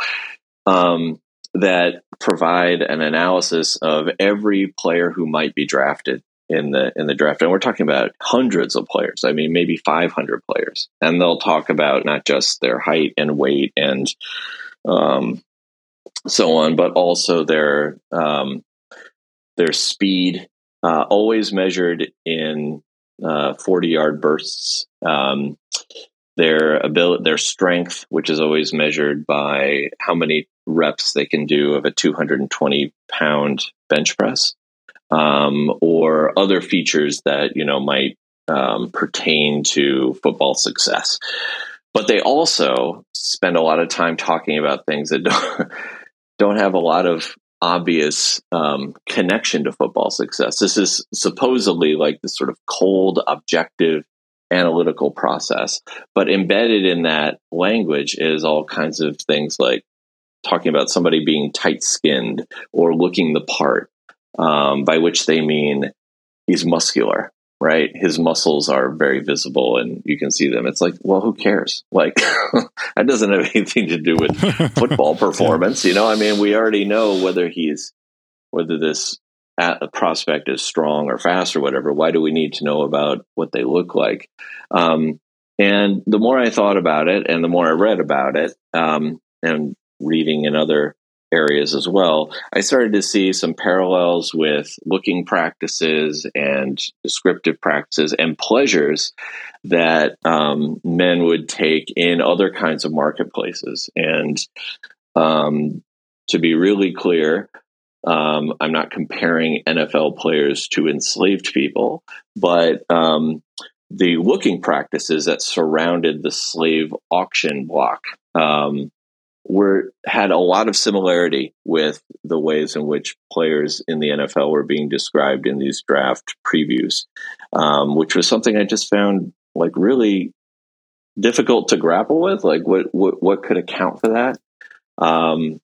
Um, that provide an analysis of every player who might be drafted in the in the draft. And we're talking about hundreds of players. I mean maybe 500 players. And they'll talk about not just their height and weight and um, so on but also their um, their speed uh, always measured in uh, 40 yard bursts. Um, their ability their strength which is always measured by how many reps they can do of a 220 pound bench press, um, or other features that you know might um, pertain to football success. But they also spend a lot of time talking about things that don't don't have a lot of obvious um, connection to football success. This is supposedly like this sort of cold, objective analytical process. But embedded in that language is all kinds of things like talking about somebody being tight skinned or looking the part, um, by which they mean he's muscular, right? His muscles are very visible and you can see them. It's like, well, who cares? Like, that doesn't have anything to do with football performance. You know, I mean, we already know whether he's, whether this prospect is strong or fast or whatever. Why do we need to know about what they look like? Um, and the more I thought about it and the more I read about it, um, and reading in other areas as well, I started to see some parallels with looking practices and descriptive practices and pleasures that um, men would take in other kinds of marketplaces. And um, to be really clear, um, I'm not comparing NFL players to enslaved people, but um, the looking practices that surrounded the slave auction block um, were had a lot of similarity with the ways in which players in the NFL were being described in these draft previews, um, which was something I just found like really difficult to grapple with. Like, what what, what could account for that? Um,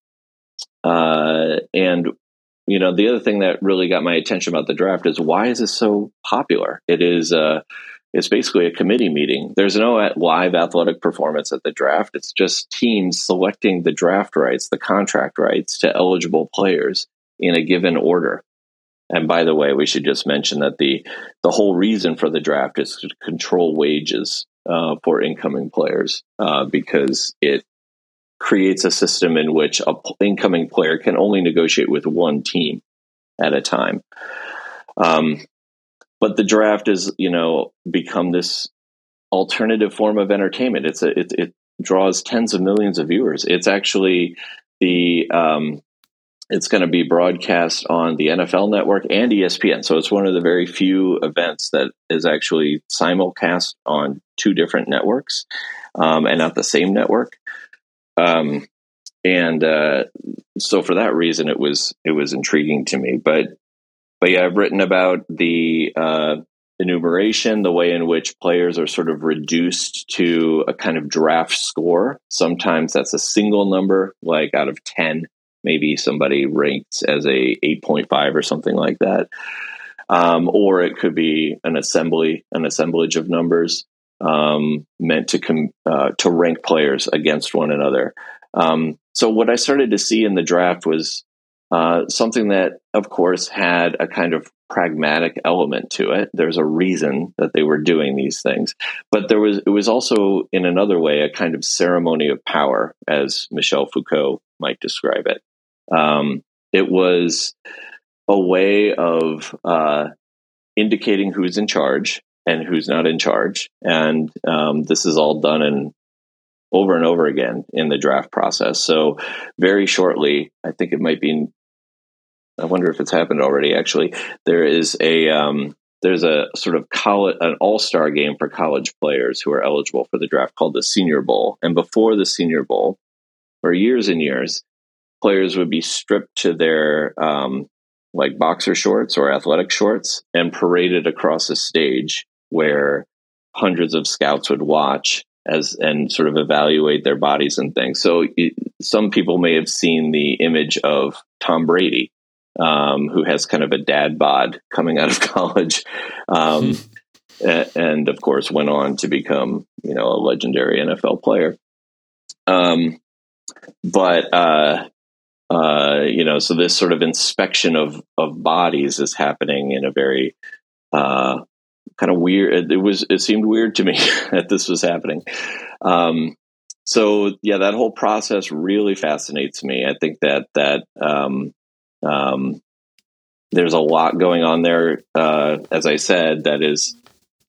uh, and you know, the other thing that really got my attention about the draft is why is this so popular? It is. Uh, it's basically a committee meeting. There's no live athletic performance at the draft. It's just teams selecting the draft rights, the contract rights to eligible players in a given order. And by the way, we should just mention that the the whole reason for the draft is to control wages uh, for incoming players uh, because it creates a system in which a p- incoming player can only negotiate with one team at a time. Um, but the draft is you know become this alternative form of entertainment it's a it, it draws tens of millions of viewers it's actually the um, it's going to be broadcast on the NFL network and ESPN. So it's one of the very few events that is actually simulcast on two different networks um, and not the same network. Um, and uh, so for that reason, it was it was intriguing to me. But but yeah, I've written about the uh, enumeration, the way in which players are sort of reduced to a kind of draft score. Sometimes that's a single number, like out of 10, maybe somebody ranked as a 8.5 or something like that. Um, or it could be an assembly, an assemblage of numbers um, meant to com- uh, to rank players against one another. Um, so what I started to see in the draft was uh, something that, of course, had a kind of pragmatic element to it. There's a reason that they were doing these things, but there was it was also in another way a kind of ceremony of power, as Michel Foucault might describe it. Um, it was a way of uh, indicating who's in charge and who's not in charge, and um, this is all done in over and over again in the draft process. So, very shortly, I think it might be I wonder if it's happened already. Actually, there is a um, there's a sort of college an all star game for college players who are eligible for the draft called the Senior Bowl. And before the Senior Bowl, for years and years, players would be stripped to their um, like boxer shorts or athletic shorts and paraded across a stage where hundreds of scouts would watch as and sort of evaluate their bodies and things. So it, some people may have seen the image of Tom Brady um, who has kind of a dad bod coming out of college. Um, and of course went on to become, you know, a legendary NFL player. Um, but, uh, uh, you know, so this sort of inspection of, of bodies is happening in a very, uh, kind of weird. It was, it seemed weird to me that this was happening. Um, so yeah, that whole process really fascinates me. I think that, that, um, um, there's a lot going on there. Uh, as I said, that is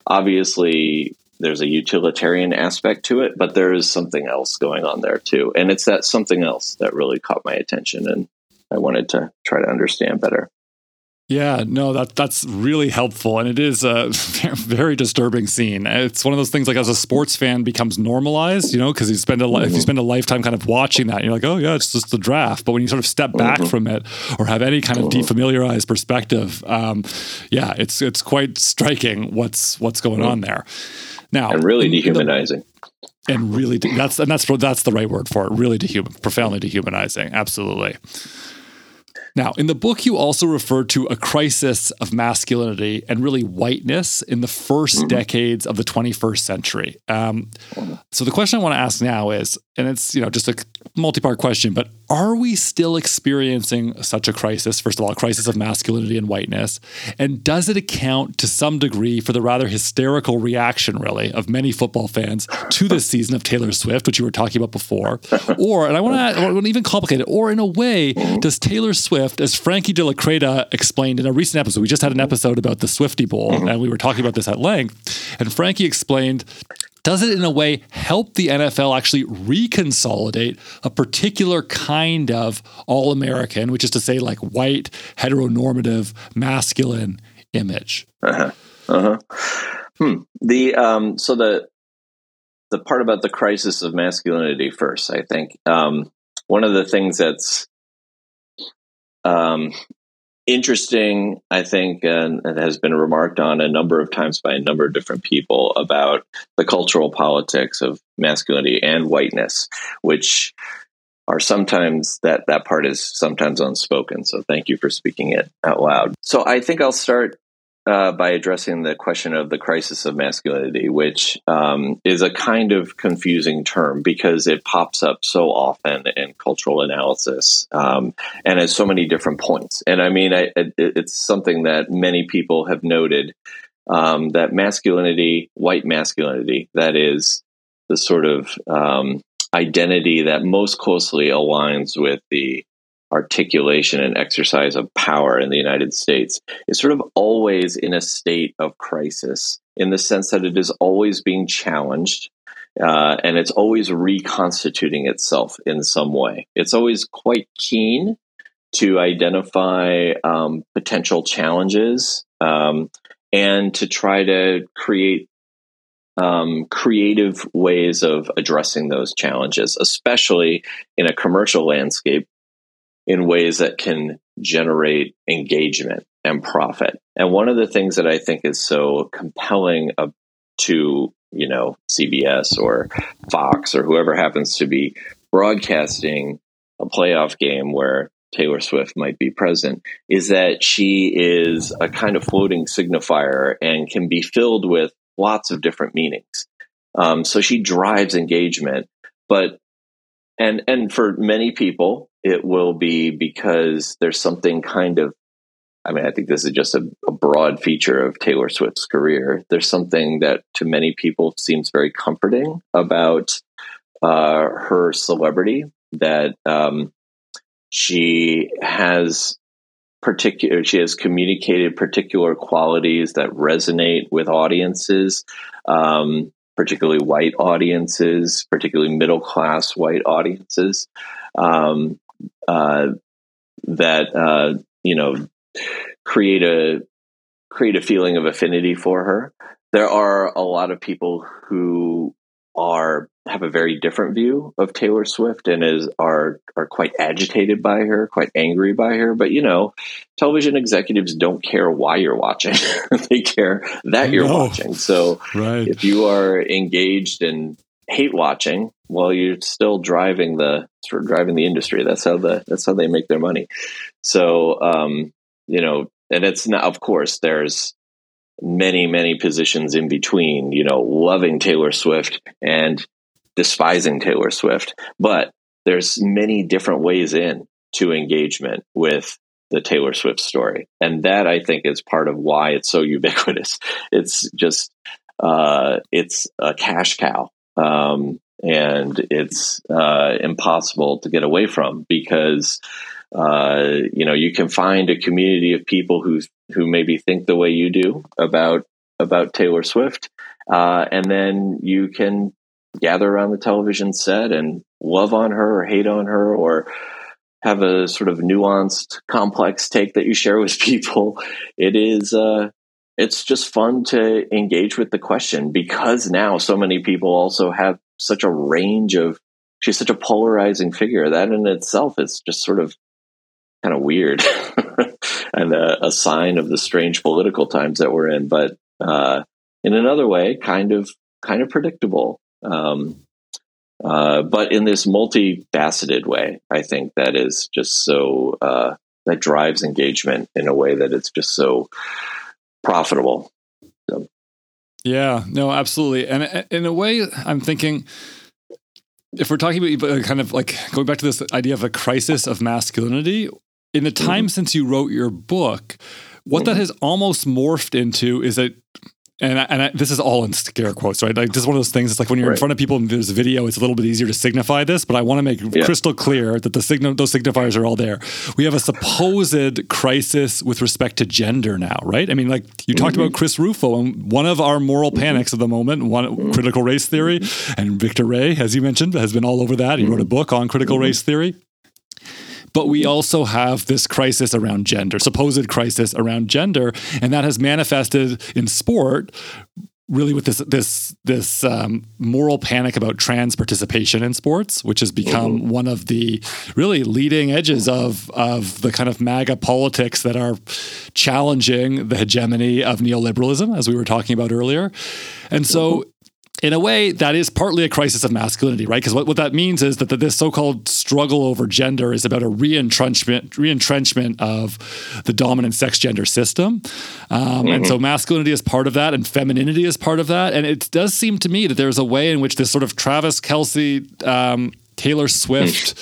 obviously there's a utilitarian aspect to it, but there is something else going on there too. And it's that something else that really caught my attention and I wanted to try to understand better. Yeah, no, that that's really helpful, and it is a very disturbing scene. It's one of those things like as a sports fan becomes normalized, you know, because you spend a mm-hmm. if you mm-hmm. spend a lifetime kind of watching that, you're like, oh yeah, it's just the draft. But when you sort of step back mm-hmm. from it or have any kind of mm-hmm. defamiliarized perspective, um, yeah, it's it's quite striking what's what's going on there. Now, and really dehumanizing. The, and really, de- that's and that's that's the right word for it. Really dehuman, profoundly dehumanizing. Absolutely. Now, in the book, you also refer to a crisis of masculinity and really whiteness in the 1st mm-hmm. decades of the 21st century. Um, so the question I want to ask now is, and it's you know just a multi-part question, but are we still experiencing such a crisis? First of all, a crisis of masculinity and whiteness, and does it account to some degree for the rather hysterical reaction, really, of many football fans to this season of Taylor Swift, which you were talking about before, or and I want to, I want to even complicate it, or in a way, does Taylor Swift, as Frankie De La Cretaz explained in a recent episode, we just had an episode about the Swifty Bowl, mm-hmm. and we were talking about this at length, and Frankie explained does it in a way help the NFL actually reconsolidate a particular kind of all American, which is to say, like white, heteronormative, masculine image? Uh-huh. Uh-huh. Hmm. The um, so the the part about the crisis of masculinity first. I think um, one of the things that's um, interesting, I think, and it has been remarked on a number of times by a number of different people about the cultural politics of masculinity and whiteness, which are sometimes that that part is sometimes unspoken. So thank you for speaking it out loud. So I think I'll start uh, by addressing the question of the crisis of masculinity, which um, is a kind of confusing term because it pops up so often in cultural analysis um, and at so many different points. And I mean, I, it, it's something that many people have noted um, that masculinity, white masculinity, that is the sort of um, identity that most closely aligns with the articulation and exercise of power in the United States is sort of always in a state of crisis in the sense that it is always being challenged uh, and it's always reconstituting itself in some way. It's always quite keen to identify um, potential challenges um, and to try to create um, creative ways of addressing those challenges, especially in a commercial landscape in ways that can generate engagement and profit. And one of the things that I think is so compelling uh, to, you know, CBS or Fox or whoever happens to be broadcasting a playoff game where Taylor Swift might be present is that she is a kind of floating signifier and can be filled with lots of different meanings. Um, so she drives engagement, but and and for many people, it will be because there's something kind of I mean, I think this is just a, a, broad feature of Taylor Swift's career. There's something that to many people seems very comforting about uh, her celebrity that um, she has particular she has communicated particular qualities that resonate with audiences um, particularly white audiences particularly middle class white audiences um, uh, that uh, you know create a create a feeling of affinity for her. There are a lot of people who are have a very different view of Taylor Swift and is are are quite agitated by her, quite angry by her. But you know, television executives don't care why you're watching; they care that you're watching. So, right. if you are engaged in hate watching, well, you're still driving the sort of driving the industry. That's how the that's how they make their money. So, um, you know, and it's not. Of course, there's many many positions in between. You know, loving Taylor Swift and despising Taylor Swift, but there's many different ways in to engagement with the Taylor Swift story. And that I think is part of why it's so ubiquitous. It's just uh, it's a cash cow. Um, and it's uh, impossible to get away from because uh, you know you can find a community of people who who maybe think the way you do about about Taylor Swift, uh, and then you can gather around the television set and love on her or hate on her or have a sort of nuanced, complex take that you share with people. It is uh, it's just fun to engage with the question because now so many people also have such a range of she's such a polarizing figure that in itself is just sort of kind of weird and a, a, sign of the strange political times that we're in. But uh, in another way kind of kind of predictable. Um, uh, but in this multifaceted way i think that is just so uh, that drives engagement in a way that it's just so profitable. So. Yeah, no, absolutely. And in a way, I'm thinking if we're talking about uh, kind of like going back to this idea of a crisis of masculinity, in the time mm-hmm. since you wrote your book, what mm-hmm. that has almost morphed into is that and I, and I, this is all in scare quotes, right? Like this is one of those things. It's like when you're right. in front of people and there's a video, it's a little bit easier to signify this. But I want to make yeah. crystal clear that the signal, those signifiers are all there. We have a supposed crisis with respect to gender now, right? I mean, like you mm-hmm. talked about Chris Rufo and one of our moral mm-hmm. panics of the moment, one mm-hmm. critical race theory, and Victor Ray, as you mentioned, has been all over that. He wrote a mm-hmm. book on critical mm-hmm. race theory. But we also have this crisis around gender, supposed crisis around gender, and that has manifested in sport really with this this this um, moral panic about trans participation in sports, which has become mm-hmm. one of the really leading edges of of the kind of MAGA politics that are challenging the hegemony of neoliberalism, as we were talking about earlier. And so mm-hmm in a way, that is partly a crisis of masculinity, right? Because what, what that means is that the, this so-called struggle over gender is about a reentrenchment, reentrenchment of the dominant sex gender system, um, mm-hmm. and so mm-hmm. masculinity is part of that, and femininity is part of that. And it does seem to me that there's a way in which this sort of Travis Kelce, um, Taylor Swift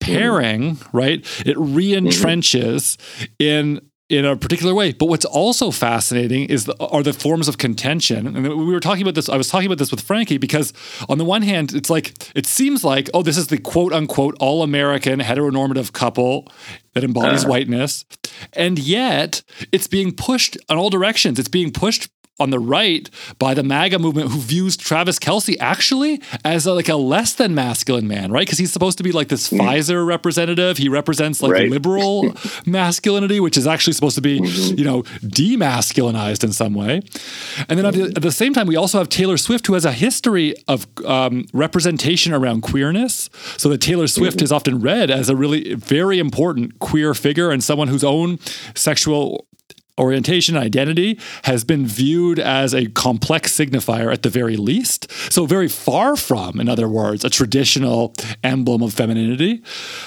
pairing, right? It reentrenches in in a particular way. But what's also fascinating is the, are the forms of contention. And we were talking about this. I was talking about this with Frankie because on the one hand, it's like it seems like oh, this is the quote unquote all American heteronormative couple that embodies uh. whiteness, and yet it's being pushed in all directions. It's being pushed on the right by the MAGA movement who views Travis Kelce actually as a, like a less than masculine man, right? Because he's supposed to be like this mm. Pfizer representative. He represents like right. liberal masculinity, which is actually supposed to be, mm-hmm. you know, demasculinized in some way. And then at the, at the, same time, we also have Taylor Swift, who has a history of um, representation around queerness. So that Taylor Swift mm-hmm. is often read as a really very important queer figure and someone whose own sexual orientation identity has been viewed as a complex signifier at the very least. So, very far from, in other words, a traditional emblem of femininity.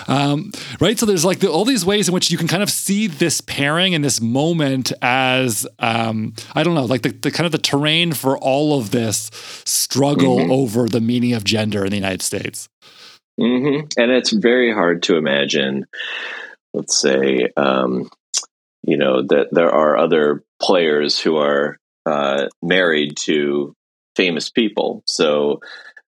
Um, right? So, there's like the, all these ways in which you can kind of see this pairing and this moment as, um, I don't know, like the, the, kind of the terrain for all of this struggle mm-hmm. over the meaning of gender in the United States. Mm-hmm. And it's very hard to imagine, let's say, um, you know that there are other players who are uh, married to famous people. So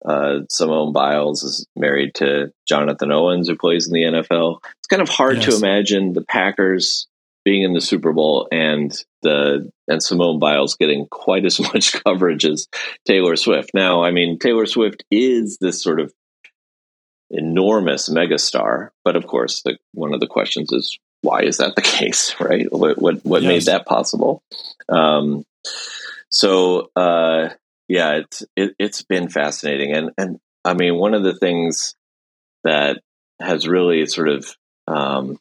uh, Simone Biles is married to Jonathan Owens, who plays in the NFL. It's kind of hard yes. to imagine the Packers being in the Super Bowl and the and Simone Biles getting quite as much coverage as Taylor Swift. Now, I mean, Taylor Swift is this sort of enormous megastar, but of course, the, one of the questions is why is that the case, right? What what, what yes. made that possible? Um, so uh, yeah, it's it, has been fascinating, and and I mean one of the things that has really sort of um,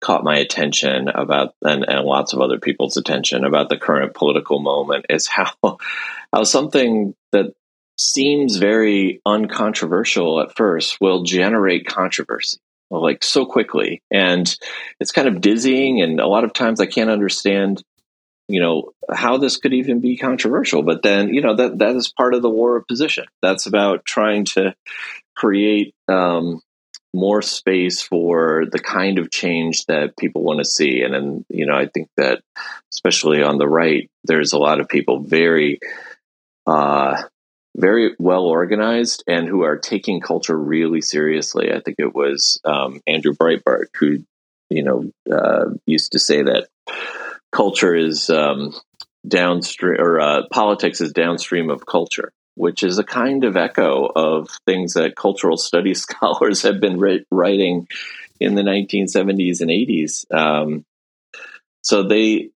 caught my attention about and, and lots of other people's attention about the current political moment is how how something that seems very uncontroversial at first will generate controversy like so quickly. And it's kind of dizzying and a lot of times i can't understand you know how this could even be controversial. But then you know that that is part of the war of position. That's about trying to create um, more space for the kind of change that people want to see. And then you know i think that especially on the right there's a lot of people very uh, very well organized and who are taking culture really seriously. I think it was um, Andrew Breitbart who, you know, uh, used to say that culture is um, downstream or uh, politics is downstream of culture, which is a kind of echo of things that cultural studies scholars have been writing in the 1970s and 80s. Um, so they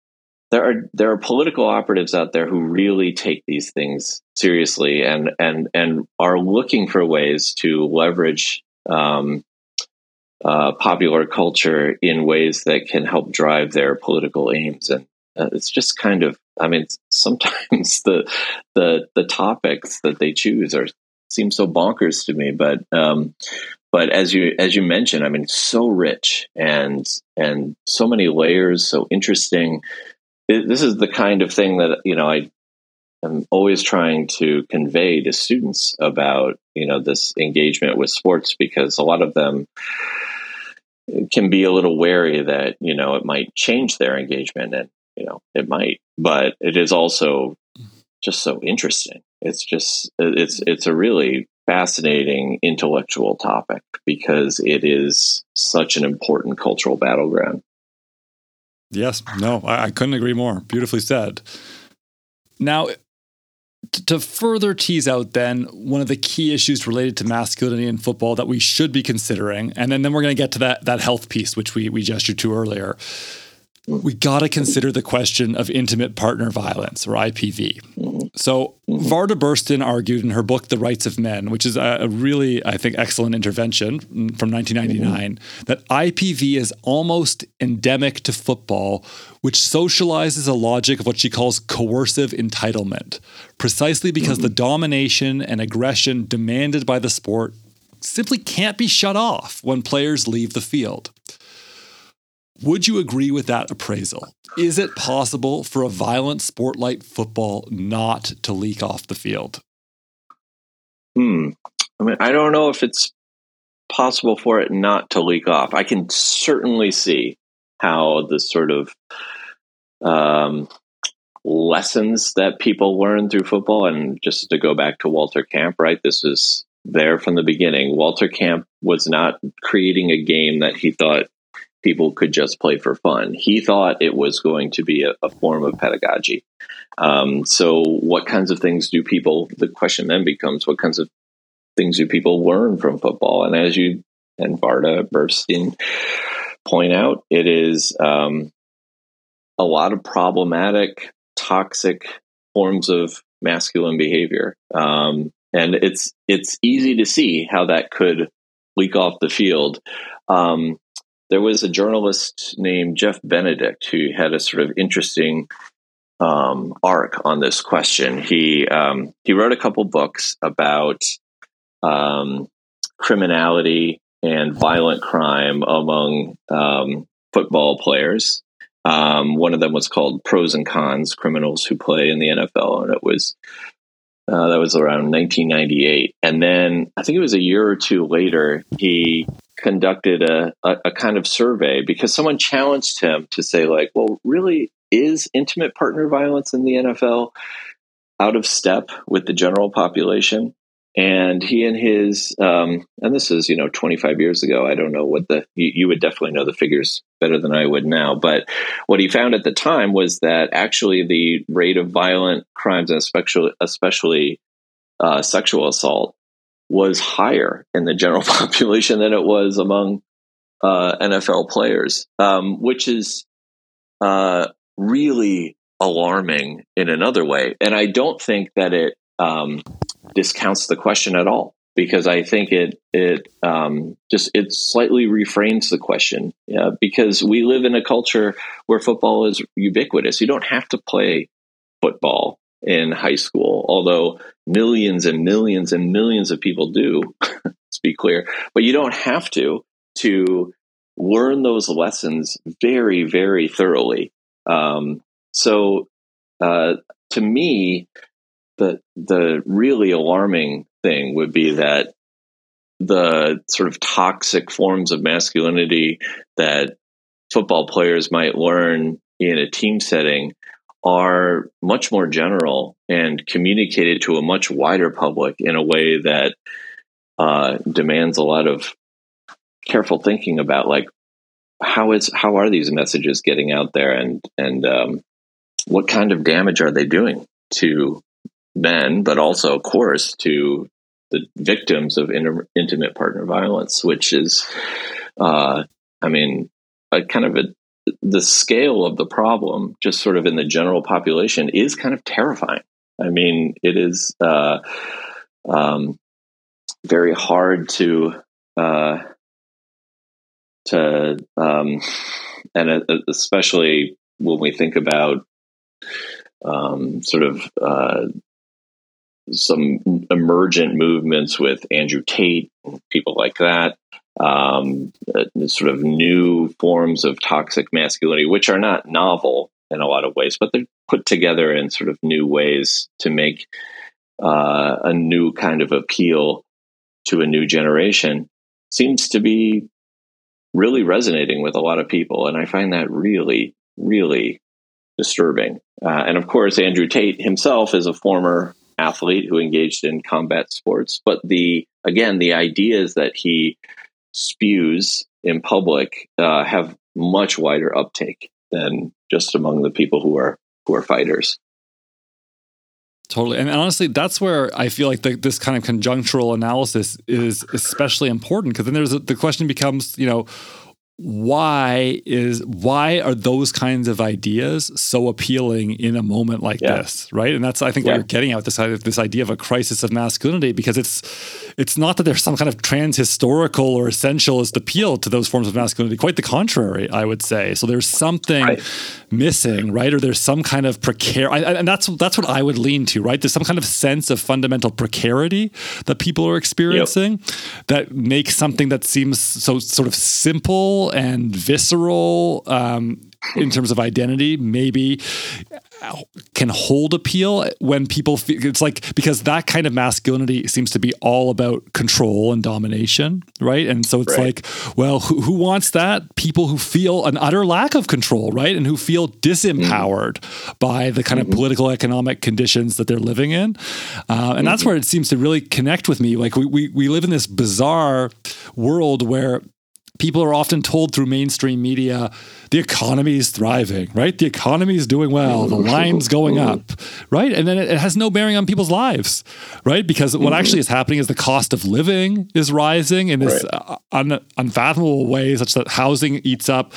there are there are political operatives out there who really take these things seriously and and and are looking for ways to leverage um, uh, popular culture in ways that can help drive their political aims. And uh, it's just kind of i mean sometimes the the the topics that they choose are seem so bonkers to me but um, but as you as you mentioned i mean so rich and and so many layers so interesting it, this is the kind of thing that you know I am always trying to convey to students about you know this engagement with sports because a lot of them can be a little wary that you know it might change their engagement and you know it might but it is also just so interesting. It's just it's it's a really fascinating intellectual topic because it is such an important cultural battleground Yes, no, I, I couldn't agree more. Beautifully said. Now, to further tease out then one of the key issues related to masculinity in football that we should be considering, and then, then we're going to get to that that health piece which we we gestured to earlier. We got to consider the question of intimate partner violence or IPV. Mm-hmm. So mm-hmm. Varda Burstyn argued in her book *The Rites of Men*, which is a, really, I think, excellent intervention from 1999, mm-hmm. that IPV is almost endemic to football, which socializes a logic of what she calls coercive entitlement, precisely because mm-hmm. the domination and aggression demanded by the sport simply can't be shut off when players leave the field. Would you agree with that appraisal? Is it possible for a violent sport like football not to leak off the field? Hmm. I mean, I don't know if it's possible for it not to leak off. I can certainly see how the sort of um, lessons that people learn through football, and just to go back to Walter Camp, right? This is there from the beginning. Walter Camp was not creating a game that he thought people could just play for fun. He thought it was going to be a, a form of pedagogy. Um, so, what kinds of things do people? The question then becomes, what kinds of things do people learn from football? And as you and Varda Burstyn point out, it is um, a lot of problematic, toxic forms of masculine behavior, um, and it's it's easy to see how that could leak off the field. Um, there was a journalist named Jeff Benedict who had a sort of interesting um, arc on this question. He um, he wrote a couple books about um, criminality and violent crime among um, football players. Um, one of them was called "Pros and Cons: Criminals Who Play in the NFL," and it was uh, that was around 1998. And then I think it was a year or two later, he conducted a, a, a, kind of survey because someone challenged him to say, like, well, really, is intimate partner violence in the NFL out of step with the general population? And he and his, um, and this is, you know, 25 years ago. I don't know what the, you, you would definitely know the figures better than I would now. But what he found at the time was that actually the rate of violent crimes, and especially, especially uh, sexual assault, was higher in the general population than it was among uh, NFL players, um, which is uh, really alarming in another way. And I don't think that it um, discounts the question at all because I think it it um, just it slightly reframes the question. Yeah, because we live in a culture where football is ubiquitous. You don't have to play football in high school, although millions and millions and millions of people do, let's be clear, but you don't have to to learn those lessons very, very thoroughly. Um, so, uh, to me, the the really alarming thing would be that the sort of toxic forms of masculinity that football players might learn in a team setting are much more general and communicated to a much wider public in a way that uh, demands a lot of careful thinking about like how is how are these messages getting out there and and um, what kind of damage are they doing to men but also of course to the victims of inter- intimate partner violence which is uh, i mean a kind of a the scale of the problem, just sort of in the general population, is kind of terrifying. I mean, it is uh, um, very hard to uh, to um, and uh, especially when we think about um, sort of uh, some emergent movements with Andrew Tate, people like that, um, uh, sort of new forms of toxic masculinity, which are not novel in a lot of ways, but they're put together in sort of new ways to make uh, a new kind of appeal to a new generation, seems to be really resonating with a lot of people. And I find that really, really disturbing. Uh, and of course, Andrew Tate himself is a former athlete who engaged in combat sports. But the again, the ideas that he spews in public uh, have much wider uptake than just among the people who are who are fighters. Totally. And honestly, that's where I feel like the, this kind of conjunctural analysis is especially important because then there's a, the question becomes, you know, why is why are those kinds of ideas so appealing in a moment like yeah. this right and that's i think yeah. what you're getting at with this, uh, this idea of a crisis of masculinity because it's it's not that there's some kind of transhistorical or essentialist appeal to those forms of masculinity quite the contrary i would say so there's something right. missing right or there's some kind of precare and that's that's what i would lean to right there's some kind of sense of fundamental precarity that people are experiencing yep. that makes something that seems so sort of simple and visceral um, in terms of identity maybe can hold appeal when people feel it's like because that kind of masculinity seems to be all about control and domination right and so it's right. like well who, who, wants that people who feel an utter lack of control right and who feel disempowered mm-hmm. by the kind of mm-hmm. political economic conditions that they're living in uh, and mm-hmm. that's where it seems to really connect with me like we, we, we live in this bizarre world where people are often told through mainstream media the economy is thriving, right? The economy is doing well, the line's going up, right? And then it, has no bearing on people's lives, right? Because what mm-hmm. actually is happening is the cost of living is rising in this right. Uh, un, unfathomable way, such that housing eats up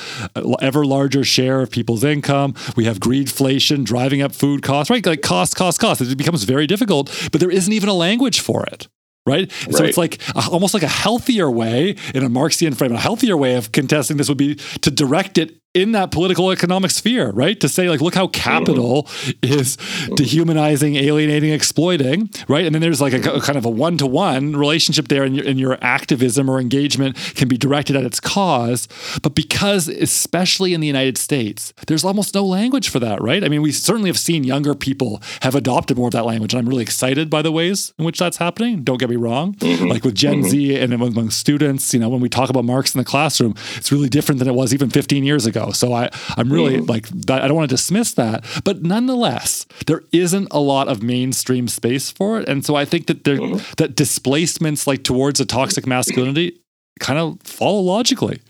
ever larger share of people's income. We have greedflation driving up food costs, right? Like cost, cost, cost. It becomes very difficult, but there isn't even a language for it, right? right? So it's like a, almost like a healthier way in a Marxian frame, a healthier way of contesting this would be to direct it in that political economic sphere, right? To say, like, look how capital is dehumanizing, alienating, exploiting, right? And then there's like a, a kind of a one to one relationship there, and your, and your activism or engagement can be directed at its cause. But because, especially in the United States, there's almost no language for that, right? I mean, we certainly have seen younger people have adopted more of that language, and I'm really excited by the ways in which that's happening. Don't get me wrong. Mm-hmm. Like with Gen mm-hmm. Z and among students, you know, when we talk about Marx in the classroom, it's really different than it was even 15 years ago ago. So I, I'm really mm. like, I don't want to dismiss that. But nonetheless, there isn't a lot of mainstream space for it. And so I think that there, mm. that displacements like towards a toxic masculinity kind of follow logically.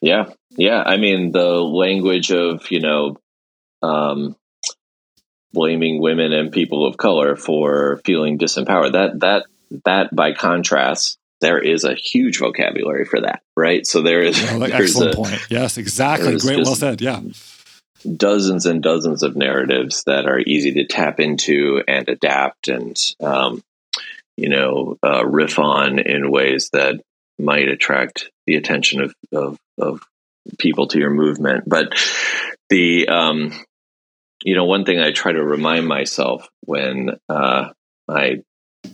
Yeah. Yeah. I mean, the language of, you know, um, blaming women and people of color for feeling disempowered that that that by contrast there is a huge vocabulary for that, right? So there is oh, excellent a, point. Yes, exactly. Great, well said. Yeah, dozens and dozens of narratives that are easy to tap into and adapt, and um, you know, uh, riff on in ways that might attract the attention of of, of people to your movement. But the um, you know, one thing I try to remind myself when uh, I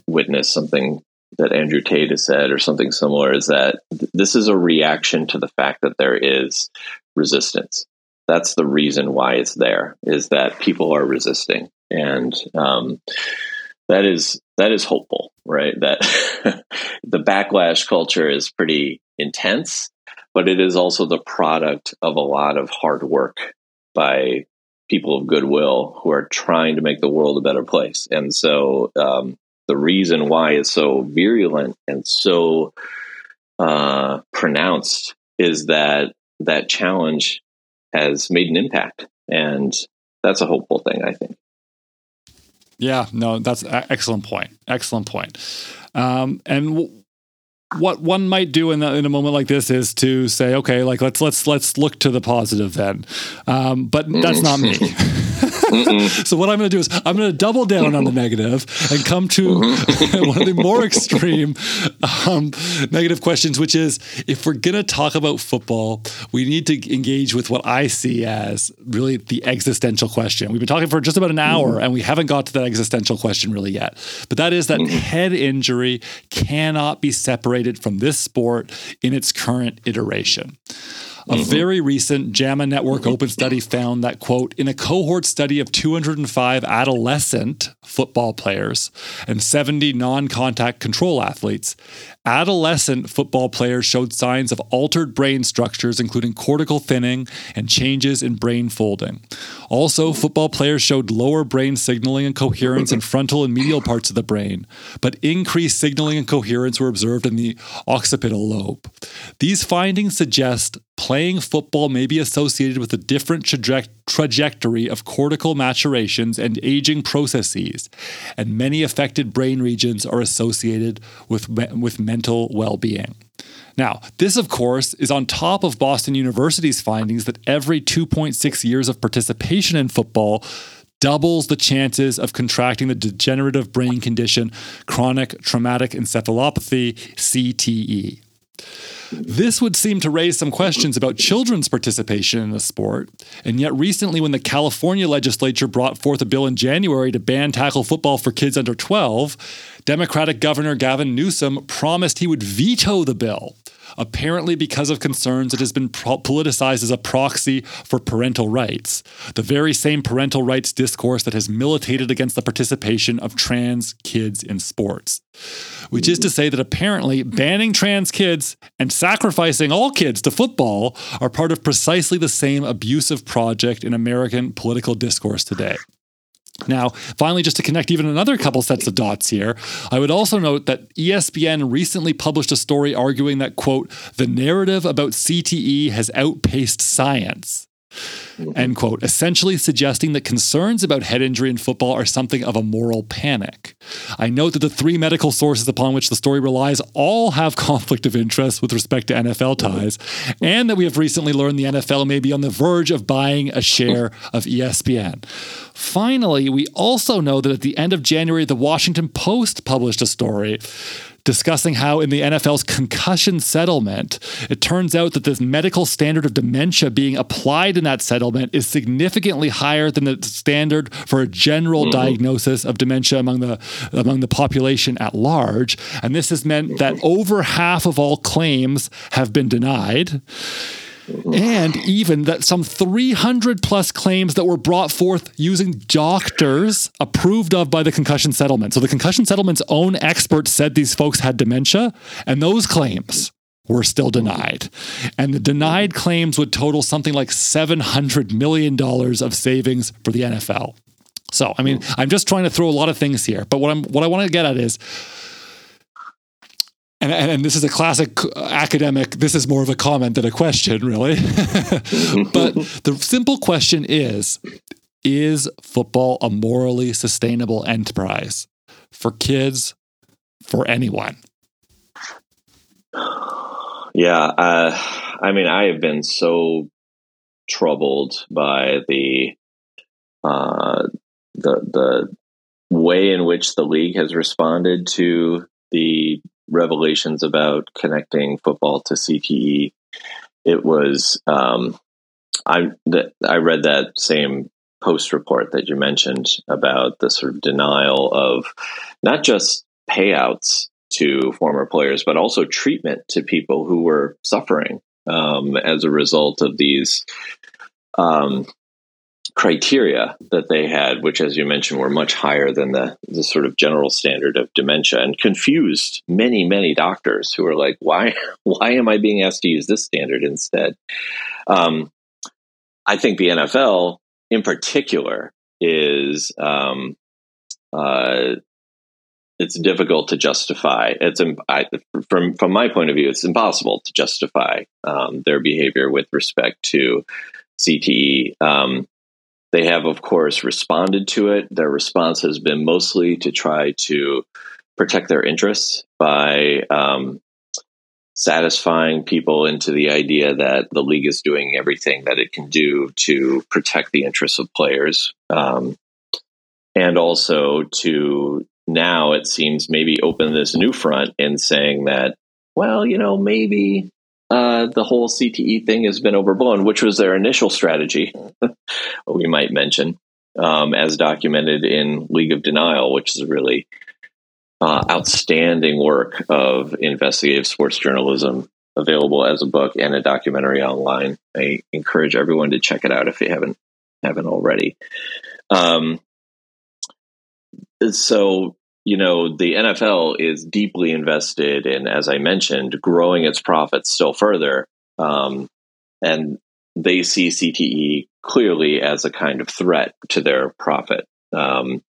witness something that Andrew Tate has said, or something similar, is that th- this is a reaction to the fact that there is resistance. That's the reason why it's there, is that people are resisting, and um, that is that is hopeful, right? That the backlash culture is pretty intense, but it is also the product of a lot of hard work by people of goodwill who are trying to make the world a better place. And so um, the reason why it's so virulent and so uh, pronounced is that that challenge has made an impact, and that's a hopeful thing, I think. Yeah, no, that's excellent point. Excellent point. Um, and w- what one might do in, the, in a moment like this is to say, okay, like let's let's let's look to the positive then. Um, but that's not me. so what I'm going to do is I'm going to double down on the negative and come to mm-hmm. one of the more extreme um, negative questions, which is if we're going to talk about football, we need to engage with what I see as really the existential question. We've been talking for just about an hour mm-hmm. and we haven't got to that existential question really yet. But that is that mm-hmm. head injury cannot be separated from this sport in its current iteration. A mm-hmm. very recent JAMA Network mm-hmm. Open study found that, quote, in a cohort study of 205 adolescent football players and 70 non contact control athletes, adolescent football players showed signs of altered brain structures, including cortical thinning and changes in brain folding. Also, football players showed lower brain signaling and coherence in frontal and medial parts of the brain, but increased signaling and coherence were observed in the occipital lobe. These findings suggest playing football may be associated with a different traje- trajectory of cortical maturations and aging processes, and many affected brain regions are associated with, with mental well being. Now, this, of course, is on top of Boston University's findings that every 2.6 years of participation in football doubles the chances of contracting the degenerative brain condition chronic traumatic encephalopathy, CTE. This would seem to raise some questions about children's participation in the sport. And yet, recently, when the California legislature brought forth a bill in January to ban tackle football for kids under 12, Democratic Governor Gavin Newsom promised he would veto the bill apparently because of concerns it has been pro- politicized as a proxy for parental rights, the very same parental rights discourse that has militated against the participation of trans kids in sports. Which is to say that apparently banning trans kids and sacrificing all kids to football are part of precisely the same abusive project in American political discourse today. Now, finally, just to connect even another couple sets of dots here, I would also note that ESPN recently published a story arguing that, quote, the narrative about CTE has outpaced science Mm-hmm. end quote, essentially suggesting that concerns about head injury in football are something of a moral panic. I note that the three medical sources upon which the story relies all have conflict of interest with respect to NFL mm-hmm. ties, and that we have recently learned the NFL may be on the verge of buying a share mm-hmm. of ESPN. Finally, we also know that at the end of January, the Washington Post published a story discussing how in the NFL's concussion settlement, it turns out that the medical standard of dementia being applied in that settlement is significantly higher than the standard for a general mm-hmm. diagnosis of dementia among the among the population at large. And this has meant that over half of all claims have been denied and even that some 300 plus claims that were brought forth using doctors approved of by the concussion settlement. So the concussion settlement's own experts said these folks had dementia, and those claims were still denied. And the denied claims would total something like $700 million of savings for the NFL. So, I mean, I'm just trying to throw a lot of things here, but what I'm what I want to get at is and, and, this is a classic academic, this is more of a comment than a question, really. but the simple question is Is football a morally sustainable enterprise for kids, for anyone? Yeah. Uh, I mean, I have been so troubled by the, uh, the, the way in which the league has responded to the revelations about connecting football to CTE. It was um, I I read that same post report that you mentioned about the sort of denial of not just payouts to former players, but also treatment to people who were suffering um, as a result of these um, criteria that they had, which, as you mentioned, were much higher than the, the sort of general standard of dementia, and confused many, many doctors who were like, "Why, why am I being asked to use this standard instead?" Um, I think the NFL, in particular, is um, uh, it's difficult to justify. It's I, from from my point of view, it's impossible to justify um, their behavior with respect to CTE. Um, they have, of course, responded to it. Their response has been mostly to try to protect their interests by um, satisfying people into the idea that the league is doing everything that it can do to protect the interests of players. Um, and also to now, it seems, maybe open this new front in saying that, well, you know, maybe uh, the whole CTE thing has been overblown, which was their initial strategy, we might mention, um, as documented in League of Denial, which is a really uh, outstanding work of investigative sports journalism available as a book and a documentary online. I encourage everyone to check it out if you haven't haven't already. Um, so you know, the NFL is deeply invested in, as I mentioned, growing its profits still further. Um, and they see CTE clearly as a kind of threat to their profit, um,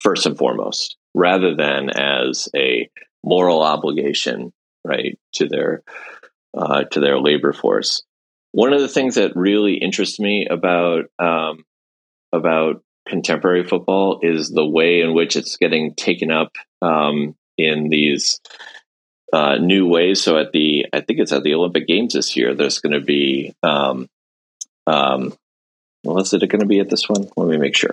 first and foremost, rather than as a moral obligation, right, to their uh, to their labor force. One of the things that really interests me about um, about contemporary football is the way in which it's getting taken up um, in these uh, new ways. So at the, I think it's at the Olympic Games this year. There's going to be, um, um, well, is it going to be at this one? Let me make sure.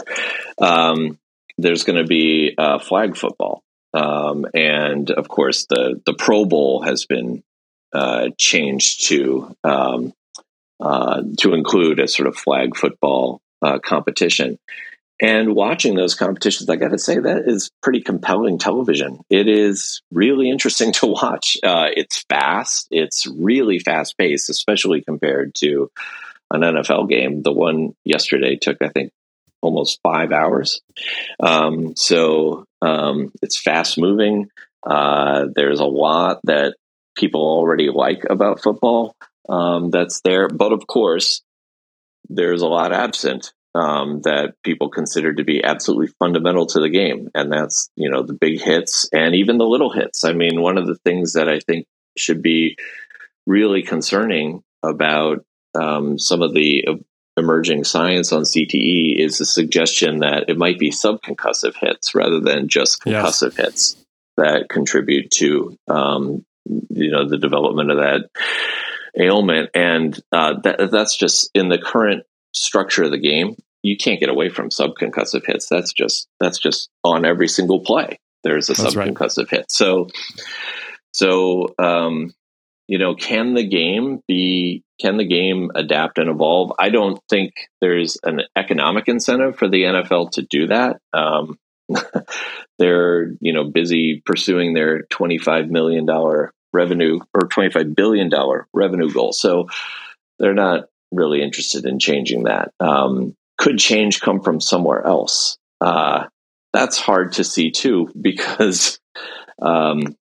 Um, there's going to be uh, flag football, um, and of course the the Pro Bowl has been uh, changed to um, uh, to include a sort of flag football uh, competition. And watching those competitions, I got to say that is pretty compelling television. It is really interesting to watch. Uh, it's fast. It's really fast paced, especially compared to an NFL game. The one yesterday took, I think, almost five hours. Um, so um, it's fast moving. Uh, there's a lot that people already like about football um, that's there. But of course, there's a lot absent um, that people consider to be absolutely fundamental to the game. And that's, you know, the big hits and even the little hits. I mean, one of the things that I think should be really concerning about um, some of the emerging science on CTE is the suggestion that it might be subconcussive hits rather than just concussive yes. hits that contribute to um, you know the development of that ailment, and uh, that, that's just in the current structure of the game. You can't get away from subconcussive hits. That's just that's just on every single play. There's a that's subconcussive right. hit. So so um, you know, can the game be can the game adapt and evolve? I don't think there's an economic incentive for the NFL to do that. Um, they're you know busy pursuing their 25 million dollar revenue or 25 billion dollar revenue goal, so they're not really interested in changing that. Um, could change come from somewhere else? Uh, that's hard to see too because um,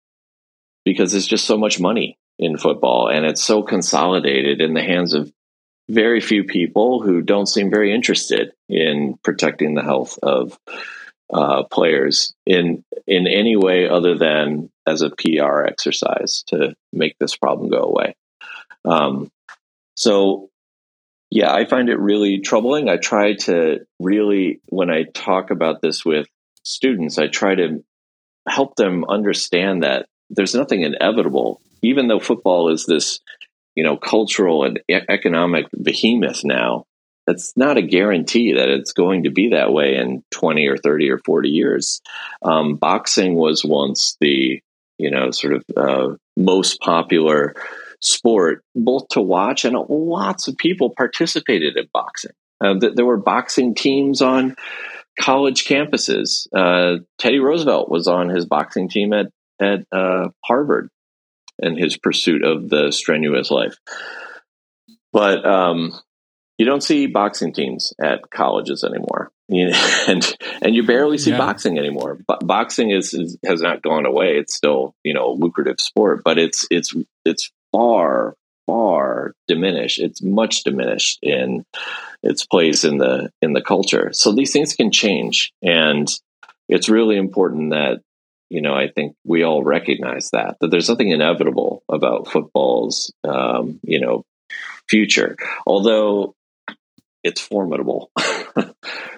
because there's just so much money in football, and it's so consolidated in the hands of very few people who don't seem very interested in protecting the health of uh, players in in any way other than as a PR exercise to make this problem go away. Um, so, yeah, I find it really troubling. I try to really, when I talk about this with students, I try to help them understand that there's nothing inevitable even though football is this, you know, cultural and e- economic behemoth now, that's not a guarantee that it's going to be that way in 20 or 30 or 40 years. Um, boxing was once the, you know, sort of uh, most popular sport, both to watch and lots of people participated in boxing. Uh, th- there were boxing teams on college campuses. Uh, Teddy Roosevelt was on his boxing team at at uh, Harvard in his pursuit of the strenuous life. But um, you don't see boxing teams at colleges anymore, and and you barely see yeah. boxing anymore. But boxing is, is, has not gone away. It's still you know a lucrative sport, but it's it's it's far far diminished. It's much diminished in its place in the in the culture. So these things can change, and it's really important that you know, I think we all recognize that that there's something inevitable about football's, um, you know, future. Although it's formidable.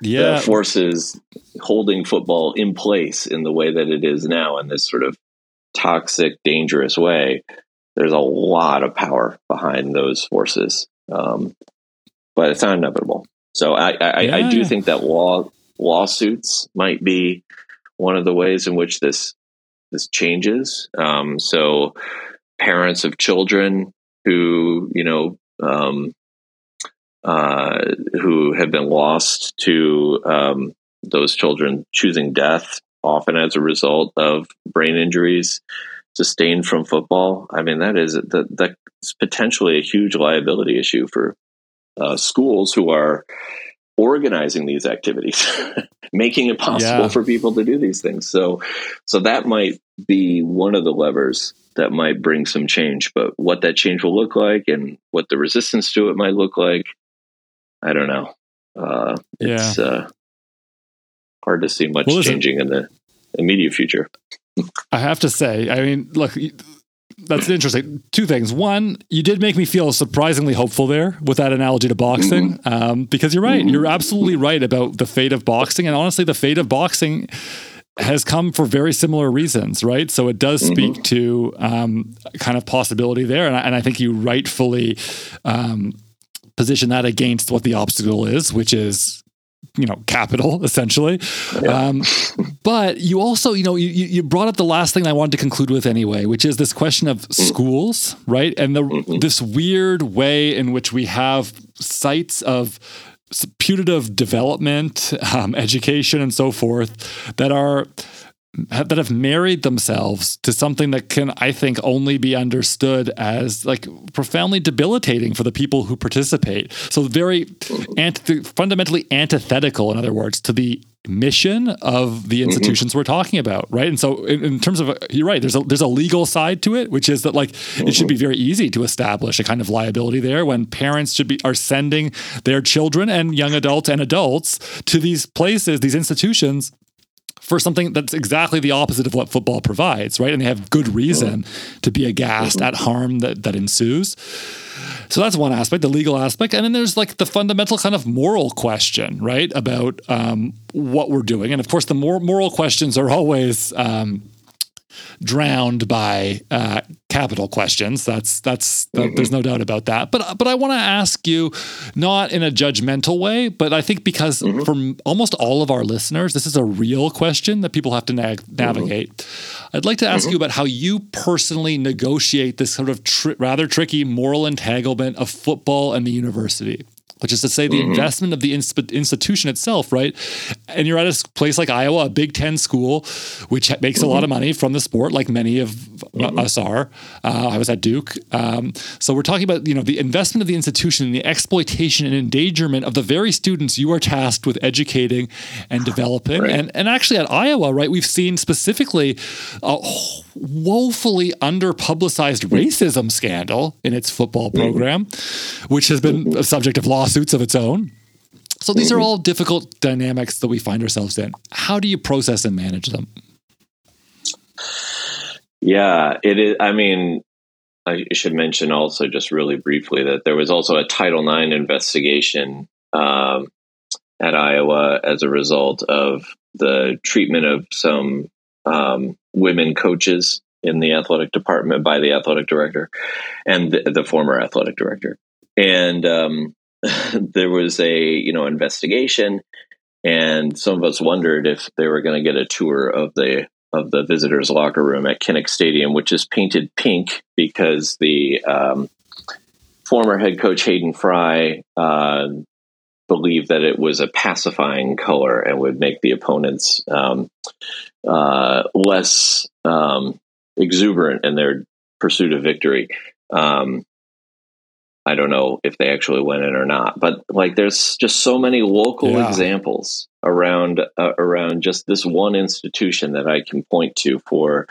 yeah, the forces holding football in place in the way that it is now, in this sort of toxic, dangerous way. There's a lot of power behind those forces, um, but it's not inevitable. So I, I, yeah. I do think that law lawsuits might be one of the ways in which this this changes. Um, so parents of children who you know um, uh, who have been lost to um, those children choosing death, often as a result of brain injuries sustained from football. I mean, that is that that's potentially a huge liability issue for uh, schools who are organizing these activities, making it possible yeah. for people to do these things. So, so that might be one of the levers that might bring some change. But what that change will look like and what the resistance to it might look like, I don't know. Uh, it's yeah. uh, hard to see much well, changing in the immediate future. I have to say, I mean, look, that's interesting. Two things. One, you did make me feel surprisingly hopeful there with that analogy to boxing, mm-hmm. um, because you're right. Mm-hmm. You're absolutely right about the fate of boxing, and honestly, the fate of boxing has come for very similar reasons, right? So it does mm-hmm. speak mm-hmm. to um, kind of possibility there, and I, and I think you rightfully um, position that against what the obstacle is, which is you know capital essentially yeah. um, but you also you know you, you brought up the last thing i wanted to conclude with anyway which is this question of mm. schools right and the mm-hmm. this weird way in which we have sites of putative development um, education and so forth that are that have married themselves to something that can, I think, only be understood as like profoundly debilitating for the people who participate. So very anti- fundamentally antithetical, in other words, to the mission of the mm-hmm. institutions mm-hmm. we're talking about, right? And so, in, in, terms of you're right, there's a there's a legal side to it, which is that like mm-hmm. it should be mm-hmm. very easy to establish a kind of liability there when parents should be are sending their children and young adults and adults to these places, these institutions for something that's exactly the opposite of what football provides, right? And they have good reason to be aghast at harm that, that ensues. So that's one aspect, the legal aspect. And then there's like the fundamental kind of moral question, right? About um, what we're doing. And of course, the more moral questions are always. Um, drowned by uh, capital questions. That's that's mm-hmm. there's no doubt about that. But but I want to ask you, not in a judgmental way, but I think because mm-hmm. from almost all of our listeners, this is a real question that people have to na- navigate. Mm-hmm. I'd like to ask you about how you personally negotiate this sort of rather tricky moral entanglement of football and the university which is to say the mm-hmm. investment of the institution itself, right? And you're at a place like Iowa, a Big Ten school, which makes mm-hmm. a lot of mm-hmm. money from the sport, like many of mm-hmm. us are. Uh, I was at Duke, um, so we're talking about you know the investment of the institution and the exploitation and endangerment of the very students you are tasked with educating and developing. Right. And and actually at Iowa, right, we've seen specifically a woefully under publicized racism scandal in its football mm-hmm. program, which has been a subject of lawsuits of its own. So these are mm-hmm. all difficult dynamics that we find ourselves in. How do you process and manage them? Yeah, it is. I mean, I should mention also just really briefly that there was also a Title IX investigation um, at Iowa as a result of the treatment of some um, women coaches in the athletic department by the athletic director and the, the former athletic director. And um, there was a you know investigation, and some of us wondered if they were going to get a tour of the of the visitors' locker room at Kinnick Stadium, which is painted pink because the um, former head coach Hayden Fry uh, believed that it was a pacifying color and would make the opponents um, uh, less um, exuberant in their pursuit of victory. Um, I don't know if they actually went in or not, but like there's just so many local yeah. examples around uh, around just this one institution that I can point to for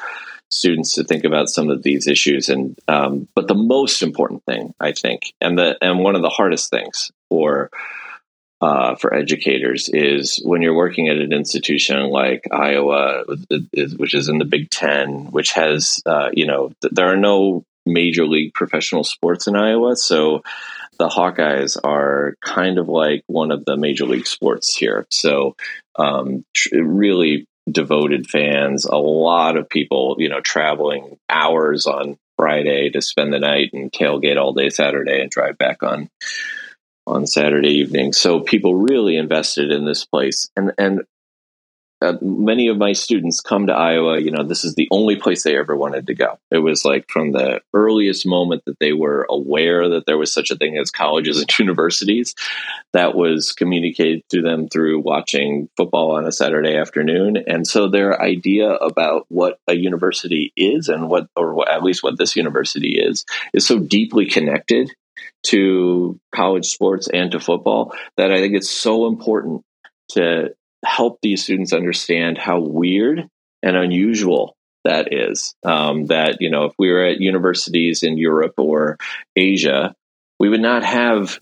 students to think about some of these issues. And um, but the most important thing, I think, and the and one of the hardest things for uh, for educators is when you're working at an institution like Iowa, which is in the Big Ten, which has uh, you know there are no major league professional sports in Iowa. So the Hawkeyes are kind of like one of the major league sports here. So um, tr- really devoted fans, a lot of people, you know, traveling hours on Friday to spend the night and tailgate all day Saturday and drive back on on Saturday evening. So people really invested in this place. And and uh, many of my students come to Iowa. You know, this is the only place they ever wanted to go. It was like from the earliest moment that they were aware that there was such a thing as colleges and universities, that was communicated to them through watching football on a Saturday afternoon. And so their idea about what a university is and what, or at least what this university is, is so deeply connected to college sports and to football that I think it's so important to help these students understand how weird and unusual that is. Um, that, you know, if we were at universities in Europe or Asia, we would not have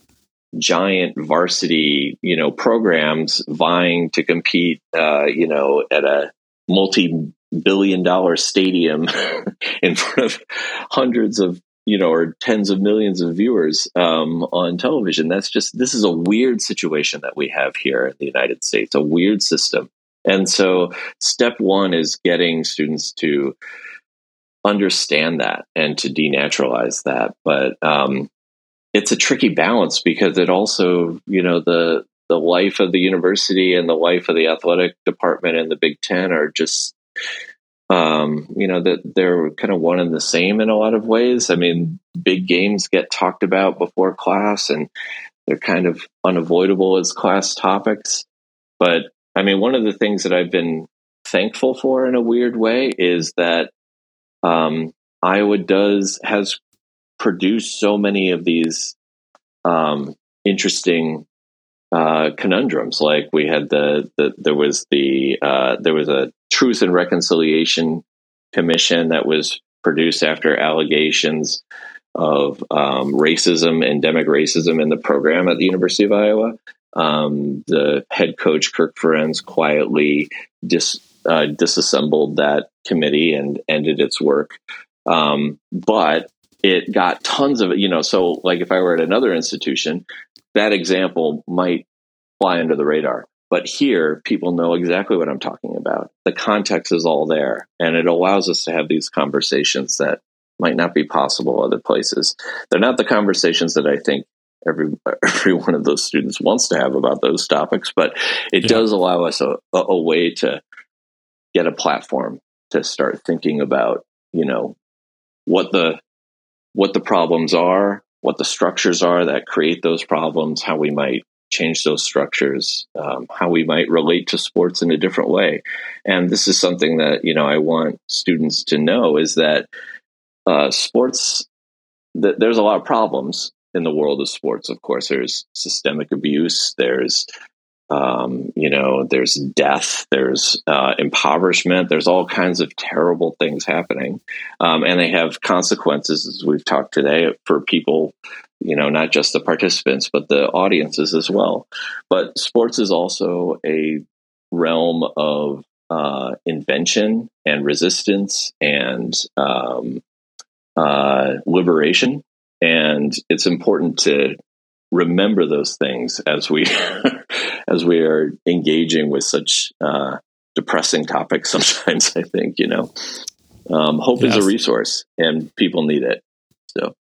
giant varsity, you know, programs vying to compete, uh, you know, at a multi billion dollar stadium in front of hundreds of you know, or tens of millions of viewers um, on television. That's just this is a weird situation that we have here in the United States, a weird system And so, step one is getting students to understand that and to denaturalize that. But um, it's a tricky balance because it also, you know, the the life of the university and the life of the athletic department and the Big Ten are just, um, you know, that they're kind of one and the same in a lot of ways. I mean, big games get talked about before class, and they're kind of unavoidable as class topics. But I mean, one of the things that I've been thankful for in a weird way is that um, Iowa does has produced so many of these um, interesting uh, conundrums. Like we had the, the there was the uh, there was a Truth and Reconciliation Commission that was produced after allegations of um, racism, endemic racism in the program at the University of Iowa. Um, the head coach Kirk Ferentz quietly dis, uh, disassembled that committee and ended its work. Um, but it got tons of you know. So like if I were at another institution, that example might fly under the radar. But here, people know exactly what I'm talking about. The context is all there, and it allows us to have these conversations that might not be possible other places. They're not the conversations that I think every every one of those students wants to have about those topics, but it yeah. does allow us a, a way to get a platform to start thinking about, you know, what the what the problems are, what the structures are that create those problems, how we might change those structures, um, how we might relate to sports in a different way. And this is something that you know I want students to know is that uh, sports. Th- there's a lot of problems in the world of sports. Of course, there's systemic abuse. There's um, you know, there's death, there's uh, impoverishment, there's all kinds of terrible things happening, um, and they have consequences, as we've talked today, for people. You know, not just the participants, but the audiences as well. But sports is also a realm of uh, invention and resistance and um, uh, liberation. And it's important to remember those things as we as we are engaging with such uh, depressing topics sometimes i think you know um, hope yes. is a resource and people need it so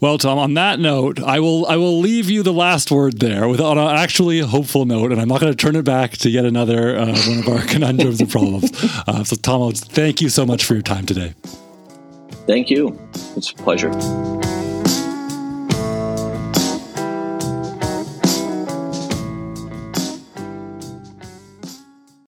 well, Tom, on that note, I will I will leave you the last word there with on an actually hopeful note, and I'm not going to turn it back to yet another uh, one of our conundrums and problems. Uh, so, Tom, thank you so much for your time today. Thank you. It's a pleasure.